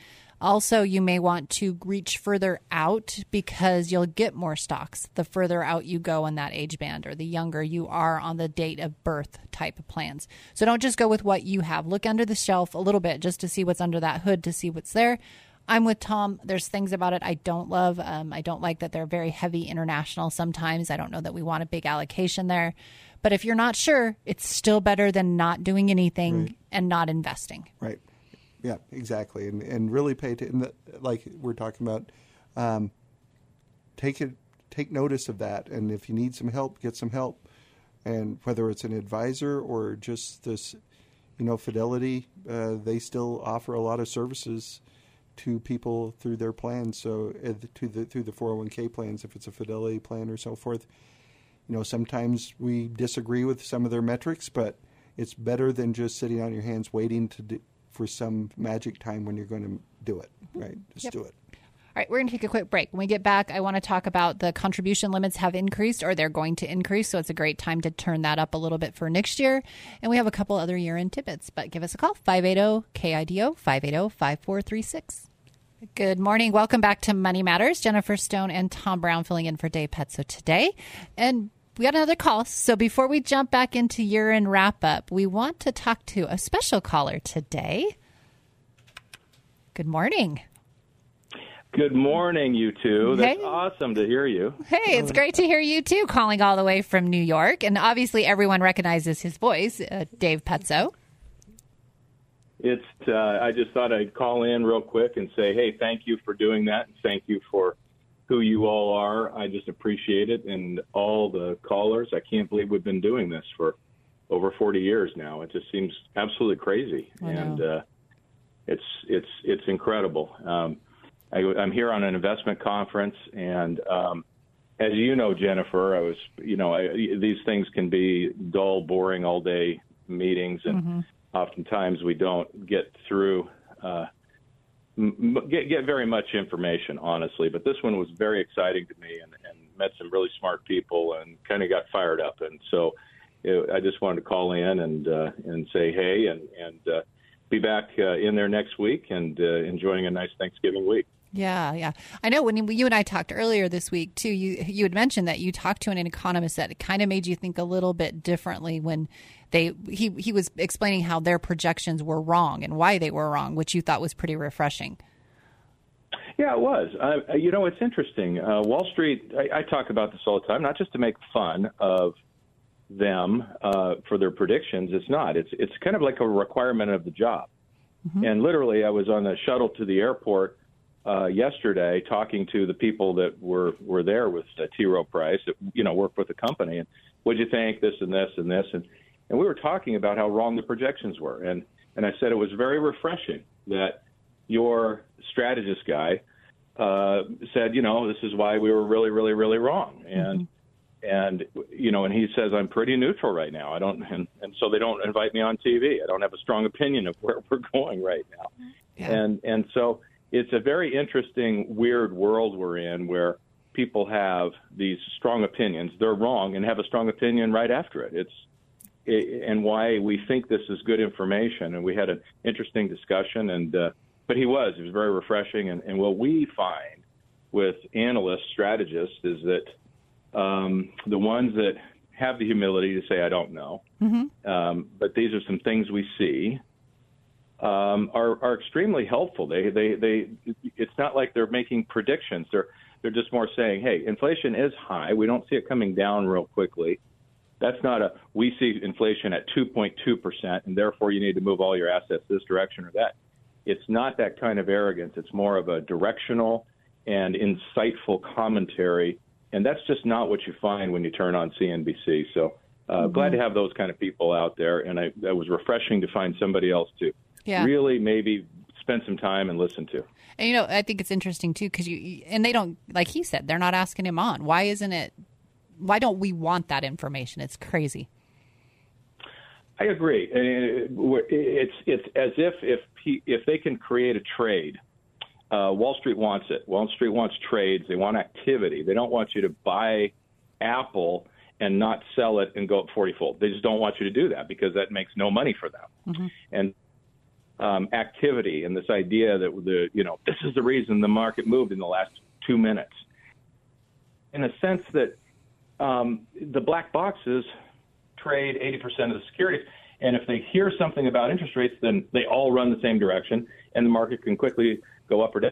Also, you may want to reach further out because you'll get more stocks the further out you go in that age band or the younger you are on the date of birth type of plans. So don't just go with what you have. Look under the shelf a little bit just to see what's under that hood to see what's there. I'm with Tom. There's things about it I don't love. Um, I don't like that they're very heavy international sometimes. I don't know that we want a big allocation there. But if you're not sure, it's still better than not doing anything right. and not investing.
Right. Yeah, exactly, and and really pay attention. Like we're talking about, um, take it, take notice of that, and if you need some help, get some help. and whether it's an advisor or just this, you know, Fidelity, uh, they still offer a lot of services to people through their plans. So uh, to the through the 401k plans, if it's a Fidelity plan or so forth. You know, sometimes we disagree with some of their metrics, but it's better than just sitting on your hands waiting to do, for some magic time when you're going to do it. Mm-hmm. Right? Just
Yep.
do it.
All right, we're going to take a quick break. When we get back, I want to talk about the contribution limits have increased or they're going to increase. So it's a great time to turn that up a little bit for next year. And we have a couple other year end tidbits, but give us a call 580 KIDO 580 5436. Good morning. Welcome back to Money Matters. Jennifer Stone and Tom Brown filling in for Dave Petzo today. And we got another call. So before we jump back into urine wrap up, we want to talk to a special caller today. Good morning.
Good morning, you two. That's
Hey.
awesome to hear you.
Hey, it's great to hear you too, calling all the way from New York. And obviously, everyone recognizes his voice, uh, Dave Petzo.
It's uh, I just thought I'd call in real quick and say, hey, thank you for doing that, and thank you for who you all are. I just appreciate it, and all the callers. I can't believe we've been doing this for over 40 years now. It just seems absolutely crazy, and uh, it's it's it's incredible. Um, I, I'm here on an investment conference, and um, as you know, Jennifer, I was you know I, these things can be dull, boring, all day meetings, and oftentimes we don't get through. Uh, get get very much information, honestly. But this one was very exciting to me, and, and met some really smart people, and kind of got fired up. And so, uh, I just wanted to call in and uh, and say hey, and and uh, be back uh, in there next week, and uh, enjoying a nice Thanksgiving week.
Yeah, yeah. I know when you, and I talked earlier this week too, you you had mentioned that you talked to an economist that kind of made you think a little bit differently when they he he was explaining how their projections were wrong and why they were wrong, which you thought was pretty refreshing.
Yeah, it was. Uh, you know, it's interesting. Uh, Wall Street, I, I talk about this all the time, not just to make fun of them uh, for their predictions. It's not. It's it's kind of like a requirement of the job. And literally, I was on a shuttle to the airport uh, yesterday, talking to the people that were were there with uh, T. Rowe Price, that you know worked with the company, and what'd you think? This and this and this, and and we were talking about how wrong the projections were, and and I said it was very refreshing that your strategist guy uh, said, you know, this is why we were really, really, really wrong, and and you know, and he says I'm pretty neutral right now. I don't, and, and so they don't invite me on TV. I don't have a strong opinion of where we're going right now,
Yeah.
and and so it's a very interesting, weird world we're in where people have these strong opinions. They're wrong and have a strong opinion right after it. It's it, and why we think this is good information. And we had an interesting discussion, and uh, but he was it was very refreshing. And, and what we find with analysts, strategists, is that um, the ones that have the humility to say I don't know, um, but these are some things we see. Um, are, are extremely helpful. They, they, they. It's not like they're making predictions. They're, they're just more saying, "Hey, inflation is high. We don't see it coming down real quickly. That's not a we see inflation at 2.2 percent, and therefore you need to move all your assets this direction or that. It's not that kind of arrogance. It's more of a directional and insightful commentary, and that's just not what you find when you turn on CNBC. So uh, glad to have those kind of people out there, and I, that was refreshing to find somebody else to
Yeah.
really maybe spend some time and listen to.
And you know, I think it's interesting too because you and they don't like he said they're not asking him on. Why isn't it? Why don't we want that information? It's crazy.
I agree. And It's it's as if if he, if they can create a trade, uh, Wall Street wants it. Wall Street wants trades. They want activity. They don't want you to buy Apple and not sell it and go up forty fold. They just don't want you to do that because that makes no money for them. And um, activity and this idea that the you know this is the reason the market moved in the last two minutes. In a sense that um, the black boxes trade 80% of the securities. And if they hear something about interest rates, then they all run the same direction, and the market can quickly go up or down.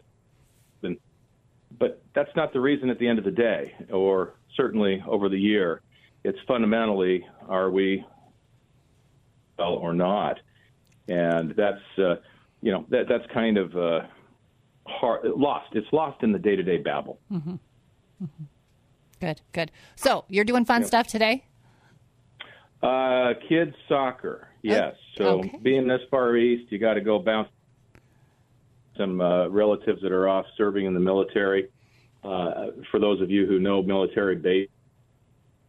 But that's not the reason at the end of the day, or certainly over the year. It's fundamentally, are we well or not? And that's, uh, you know, that that's kind of uh, hard, lost. It's lost in the day-to-day babble.
Good, good. So you're doing fun stuff today.
Uh, kids soccer, yes. so
okay.
being this far east, you got to go bounce some uh, relatives that are off serving in the military. Uh, for those of you who know military base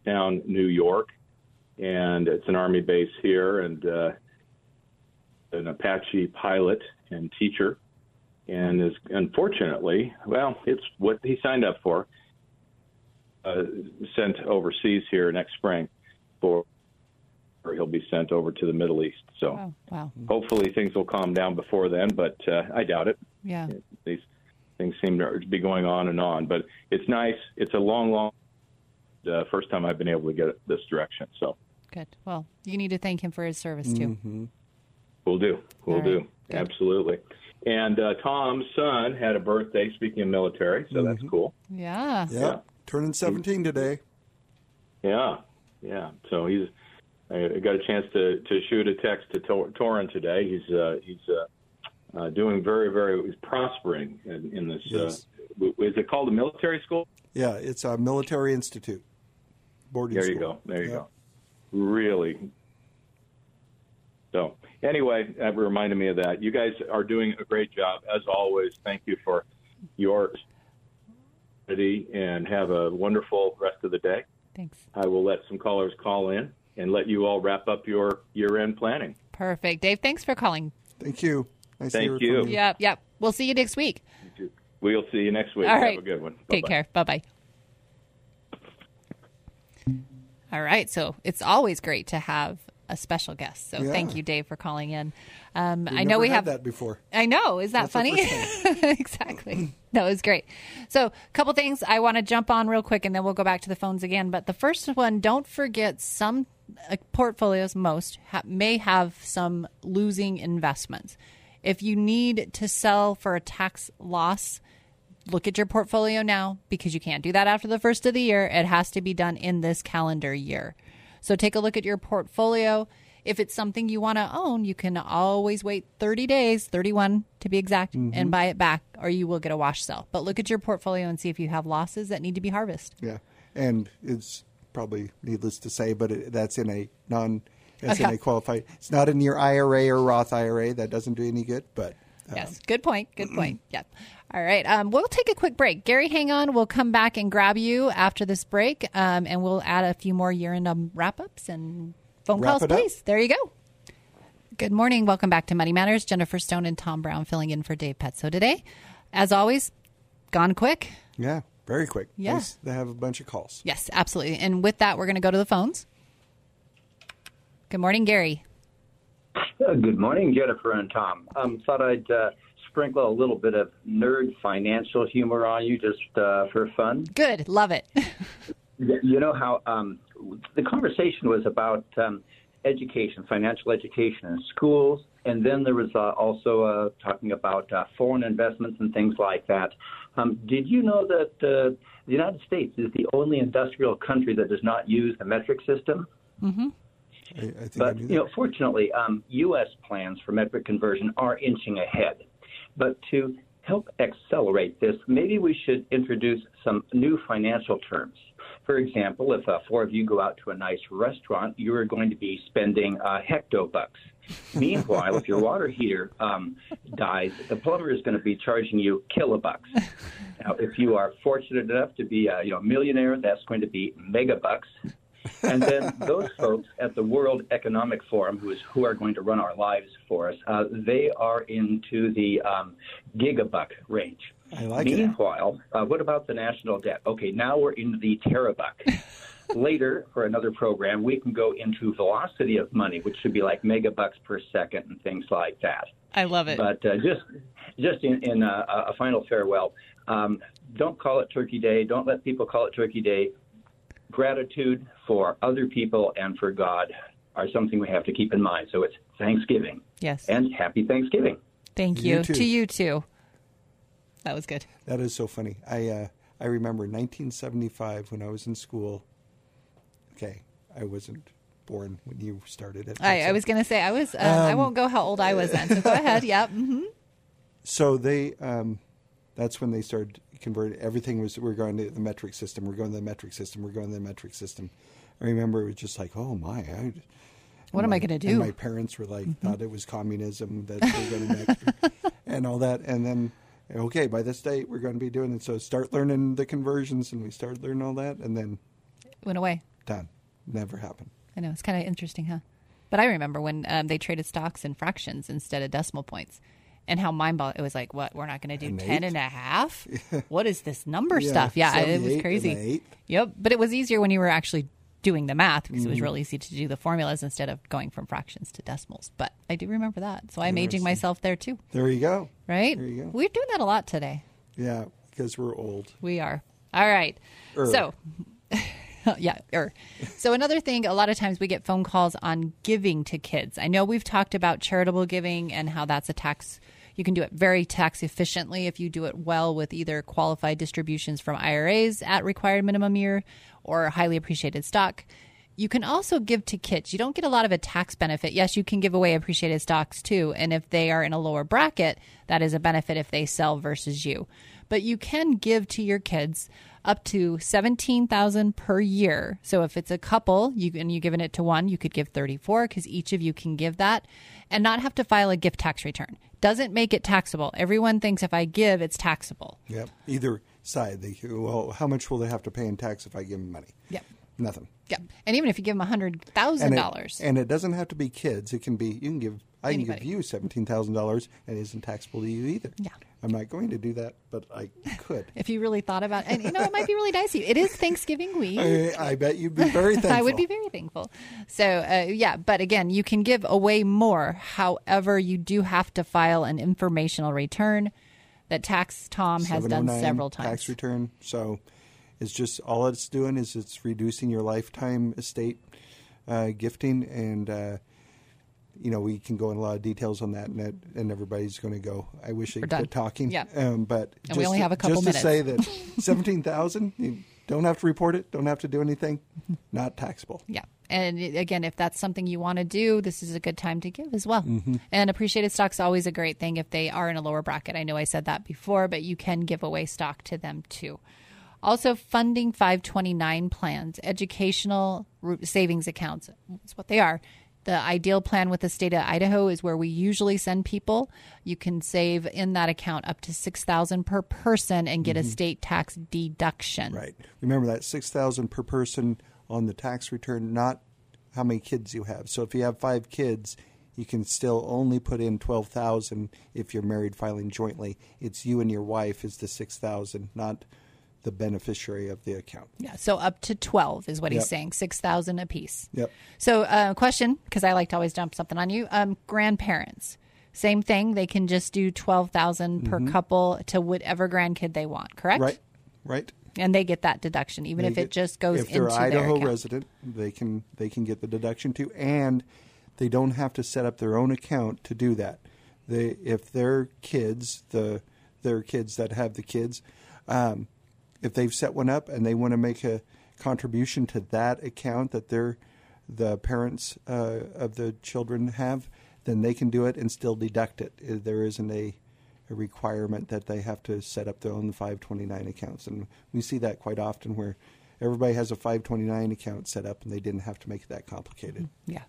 down New York, and it's an army base here, and uh, an Apache pilot and teacher, and is unfortunately, well, it's what he signed up for. Uh, sent overseas here next spring for or he'll be sent over to the Middle East. So
Oh, wow.
hopefully things will calm down before then, but uh, I doubt it.
Yeah.
These things seem to be going on and on, but it's nice. It's a long, long uh, first time I've been able to get this direction. So
Good. Well, you need to thank him for his service too.
We'll do. We'll
All right.
do.
Good.
Absolutely. And uh, Tom's son had a birthday. Speaking of military, so that's cool.
Yeah.
Yeah.
Yeah.
Turning 17 today.
Yeah, yeah. So he's. I got a chance to, to shoot a text to Tor- Torin today. He's uh, he's uh, uh, doing very very. He's prospering in, in this.
Yes.
Uh, is it called a military school?
Yeah, it's a military institute. Boarding
There you
school.
go. There you
Yeah.
go. Really. So anyway, that reminded me of that. You guys are doing a great job as always. Thank you for your and have a wonderful rest of the day.
Thanks.
I will let some callers call in and let you all wrap up your year-end planning.
Perfect. Dave, thanks for calling.
Thank you. Nice
Thank
to
you.
from you.
Yep. Yep. We'll see you next week.
We'll see you next week.
All
Have a good one.
Take
Bye-bye.
care. Bye bye. All right. So it's always great to have a special guest. So
Yeah.
thank you, Dave, for calling in. Um, I know we
had
have
that before.
I know. Is that
That's
funny? exactly. That was great. So, a couple things I want to jump on real quick and then we'll go back to the phones again. But the first one, don't forget some uh, portfolios, most ha- may have some losing investments. If you need to sell for a tax loss, look at your portfolio now because you can't do that after the first of the year. It has to be done in this calendar year. So take a look at your portfolio. If it's something you want to own, you can always wait 30 days, 31 to be exact, and mm-hmm. buy it back, or you will get a wash sale. But look at your portfolio and see if you have losses that need to be harvested.
Yeah, and it's probably needless to say, but it, that's in a non that's
Okay.
in a qualified. It's not in your IRA or Roth IRA. That doesn't do any good. But
Yes, um, good point. Good point. Yep. All right. Um, we'll take a quick break. Gary, hang on. We'll come back and grab you after this break, um, and we'll add a few more year-end um, wrap-ups and phone
Wrap
calls,
it up.
please. There you go. Good morning. Welcome back to Money Matters. Jennifer Stone and Tom Brown filling in for Dave Petso today. As always, gone quick.
yeah, very quick.
Yeah.
Nice to have a bunch of calls.
Yes, absolutely. And with that, we're going to go to the phones. Good morning, Gary.
Uh, Good morning, Jennifer and Tom. Um, thought I'd uh, sprinkle a little bit of nerd financial humor on you just uh, for fun.
Good. Love it.
You know how um, the conversation was about um, education, financial education in schools, and then there was uh, also uh, talking about uh, foreign investments and things like that. Um, did you know that uh, the United States is the only industrial country that does not use the metric system?
I, I think I
But
knew
you know, fortunately, um, U.S. plans for metric conversion are inching ahead. But to help accelerate this, maybe we should introduce some new financial terms. For example, if uh, four of you go out to a nice restaurant, you are going to be spending uh, hectobucks. Meanwhile, if your water heater um, dies, the plumber is going to be charging you kilobucks. Now, if you are fortunate enough to be a you know, a millionaire, that's going to be megabucks. And then those folks at the World Economic Forum, who is who are going to run our lives for us, uh, they are into the um, gigabuck range.
I like it.
Meanwhile, uh, what about the national debt? Okay, now we're into the terabuck. Later, for another program, we can go into velocity of money, which should be like megabucks per second and things like that.
I love it.
But uh, just just in, in uh, a final farewell, um, don't call it Turkey Day. Don't let people call it Turkey Day. Gratitude for other people and for God are something we have to keep in mind. So it's Thanksgiving
yes.
and Happy Thanksgiving.
Thank
You
you. To you too. That was good.
That is so funny. I uh, I remember 1975 when I was in school. Okay, I wasn't born when you started it.
I, I was going to say I was. Uh, I
Um,
won't go how old I was then. So go ahead. Yep. hmm
So they, um, that's when they started convert everything was we're going to the metric system. We're going to the metric system. We're going to the metric system. I remember it was just like, oh my, I,
What am
my-
I going to
And
do?
my parents were like, thought it was communism that we're going to and all that. And then, okay, by this date we're going to be doing it. So start learning the conversions, and we started learning all that, and then
Went away.
done. Never happened.
I know it's kind of interesting, huh? But I remember when um, they traded stocks in fractions instead of decimal points, and how mind boggling it was. Like, what? We're not going to do
An
ten
eight?
and a half? what is this number
Yeah,
stuff? Yeah, it was crazy. Yep, but it was easier when you were actually doing the math because it
Mm-hmm.
was real easy to do the formulas instead of going from fractions to decimals. But I do remember that, so I'm aging myself there too.
There you go.
Right?
There you go.
We're doing that a lot today.
Yeah, because we're old.
We are. All right.
Er.
So, yeah. Er. So, another thing, a lot of times we get phone calls on giving to kids. I know we've talked about charitable giving and how that's a tax. You can do it very tax efficiently if you do it well with either qualified distributions from IRAs at required minimum year or highly appreciated stock. You can also give to kids. You don't get a lot of a tax benefit. Yes, you can give away appreciated stocks too. And if they are in a lower bracket, that is a benefit if they sell versus you. But you can give to your kids up to 17,000 per year. So if it's a couple, you and you're giving it to one, you could give 34 cuz each of you can give that and not have to file a gift tax return. Doesn't make it taxable. Everyone thinks if I give, it's taxable.
Yep. Either side. They well, how much will they have to pay in tax if I give them money?
Yep.
Nothing.
Yeah. And even if you give them
And
$100,000.
and it doesn't have to be kids. It can be you can give. I can give you seventeen thousand dollars, and it isn't taxable to you either.
Yeah.
I'm not going to do that, but I could.
if you really thought about it, and you know it might be really nice. It is Thanksgiving week.
I, I bet you'd be very thankful.
I would be very thankful. So, uh, yeah, but again, you can give away more. However, you do have to file an informational return that Tax Tom has done several times.
Tax return. So it's just all it's doing is it's reducing your lifetime estate uh, gifting, and uh, you know we can go in a lot of details on that, and that, and everybody's going to go. I wish I
We're
could quit talking.
Yeah.
Um, but
And we
just
only
to-
have a couple
just to say that seventeen thousand, you don't have to report it, don't have to do anything, not taxable.
Yeah. And again, if that's something you want to do, this is a good time to give as well.
Mm-hmm.
And appreciated stock's always a great thing if they are in a lower bracket. I know I said that before, but you can give away stock to them too. Also, funding 529 plans, educational savings accounts. That's what they are. The IDeal plan with the state of Idaho is where we usually send people. You can save in that account up to 6000 per person and get a state tax deduction.
Mm-hmm. Right. Remember that six thousand per person on the tax return, not how many kids you have. So if you have five kids, you can still only put in twelve thousand if you're married filing jointly. It's you and your wife is the six thousand, not the beneficiary of the account.
Yeah, so up to 12 is what he's saying, 6,000 apiece.
Yep.
So, uh, question, because I like to always dump something on you. Um, grandparents, same thing. They can just do 12,000 per couple to whatever grandkid they want, correct?
Mm-hmm. Right. Right.
And they get that deduction, even if
They
it just goes
if
into
they're Idaho resident, they can they can get the deduction too, and they don't have to set up their own account to do that. They if their kids, the their kids that have the kids, um, if they've set one up and they want to make a contribution to that account that their the parents uh, of the children have, then they can do it and still deduct it. Uh, There isn't a a requirement that they have to set up their own 529 accounts. And we see that quite often where everybody has a 529 account set up and they didn't have to make it that complicated.
Yeah.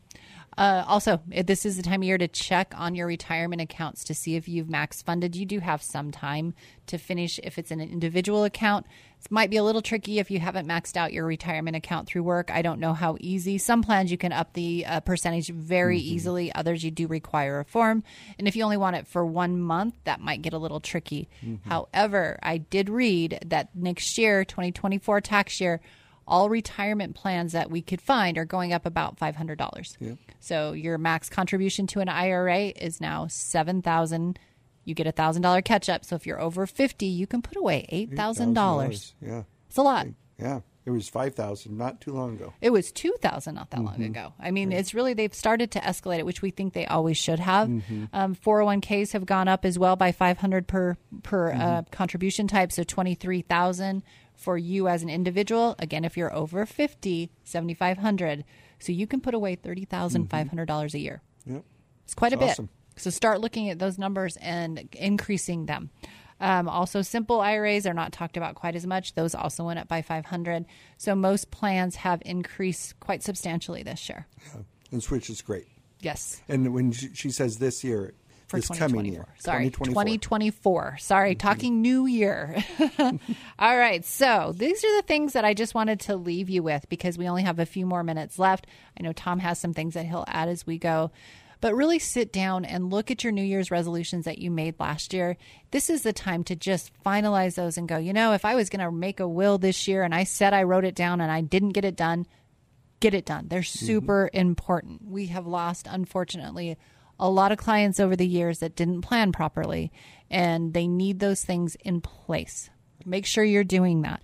Uh, also, eh, this is the time of year to check on your retirement accounts to see if you've max funded. You do have some time to finish if it's an individual account. It might be a little tricky if you haven't maxed out your retirement account through work. I don't know how easy. Some plans you can up the uh, percentage very easily, others you do require a form. And if you only want it for one month, that might get a little tricky. However, I did read that next year, 2024 tax year, all retirement plans that we could find are going up about five hundred dollars. So your max contribution to an IRA is now seven thousand. You get a thousand dollar catch up. So if you're over fifty, you can put away eight thousand dollars.
Yeah.
It's a lot.
Yeah. It was 5000 not too long ago.
It was two thousand not that
Mm-hmm.
long ago. I mean, it's really they've started to escalate it, which we think they always should have.
Mm-hmm.
Um, 401ks have gone up as well by five hundred per per uh,
Mm-hmm.
contribution type, so twenty three thousand for you as an individual. Again, if you're over 50, 7500 So you can put away thirty thousand five hundred dollars a year.
Yep.
It's quite a bit.
awesome.
So start looking at those numbers and increasing them. Um, also, simple IRAs are not talked about quite as much. Those also went up by 500. So most plans have increased quite substantially this year.
And which is great.
Yes.
And when she, she says this year,
For
this coming year,
Sorry,
2024.
2024. Sorry, talking new year. All right. So these are the things that I just wanted to leave you with because we only have a few more minutes left. I know Tom has some things that he'll add as we go. But really sit down and look at your New Year's resolutions that you made last year. This is the time to just finalize those and go, you know, if I was going to make a will this year and I said I wrote it down and I didn't get it done, get it done. They're super important. We have lost, unfortunately, a lot of clients over the years that didn't plan properly, and they need those things in place. Make sure you're doing that.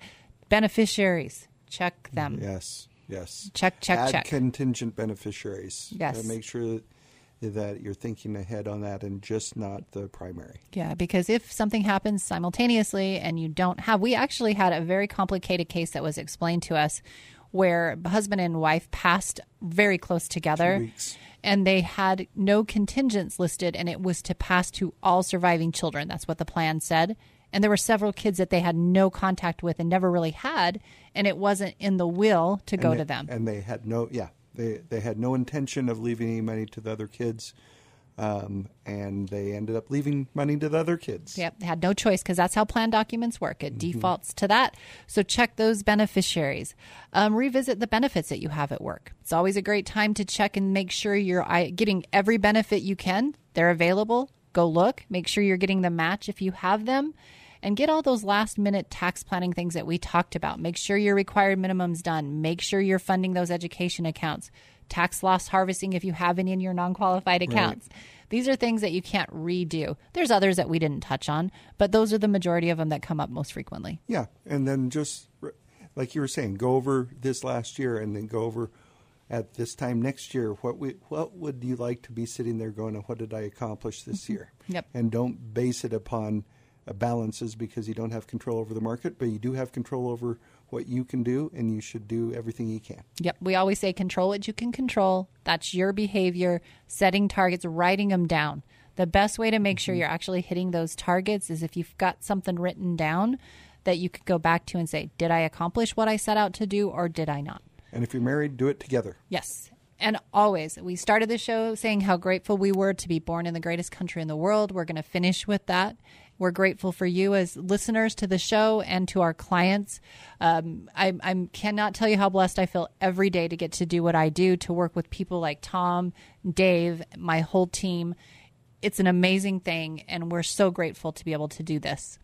Beneficiaries, check them.
Yes, yes.
Check, check,
Add
check.
contingent beneficiaries.
Yes.
Uh, make sure that you're thinking ahead on that and just not the primary.
Yeah, because if something happens simultaneously and you don't have, we actually had a very complicated case that was explained to us where husband and wife passed very close together. And they had no contingents listed, and it was to pass to all surviving children. That's what the plan said. And there were several kids that they had no contact with and never really had, and it wasn't in the will to go
and
to them.
And they had no, yeah, they they had no intention of leaving any money to the other kids, um, and they ended up leaving money to the other kids.
Yep, they had no choice because that's how plan documents work. It defaults to that. So check those beneficiaries. Um, revisit the benefits that you have at work. It's always a great time to check and make sure you're getting every benefit you can. They're available. Go look. Make sure you're getting the match if you have them. And get all those last minute tax planning things that we talked about. Make sure your required minimums done. Make sure you're funding those education accounts. Tax loss harvesting if you have any in your non qualified accounts. These are things that you can't redo. There's others that we didn't touch on, but those are the majority of them that come up most frequently.
Yeah, and then just like you were saying, go over this last year, and then go over at this time next year. What we, what would you like to be sitting there going? What did I accomplish this mm-hmm. year?
Yep.
And don't base it upon balances because you don't have control over the market, but you do have control over what you can do, and you should do everything you can.
Yep. We always say control what you can control. That's your behavior, setting targets, writing them down. The best way to make sure mm-hmm. you're actually hitting those targets is if you've got something written down that you could go back to and say, did I accomplish what I set out to do or did I not?
And if you're married, do it together.
Yes. And always, we started the show saying how grateful we were to be born in the greatest country in the world. We're going to finish with that. We're grateful for you as listeners to the show and to our clients. Um, I, I cannot tell you how blessed I feel every day to get to do what I do, to work with people like Tom, Dave, my whole team. It's an amazing thing, and we're so grateful to be able to do this.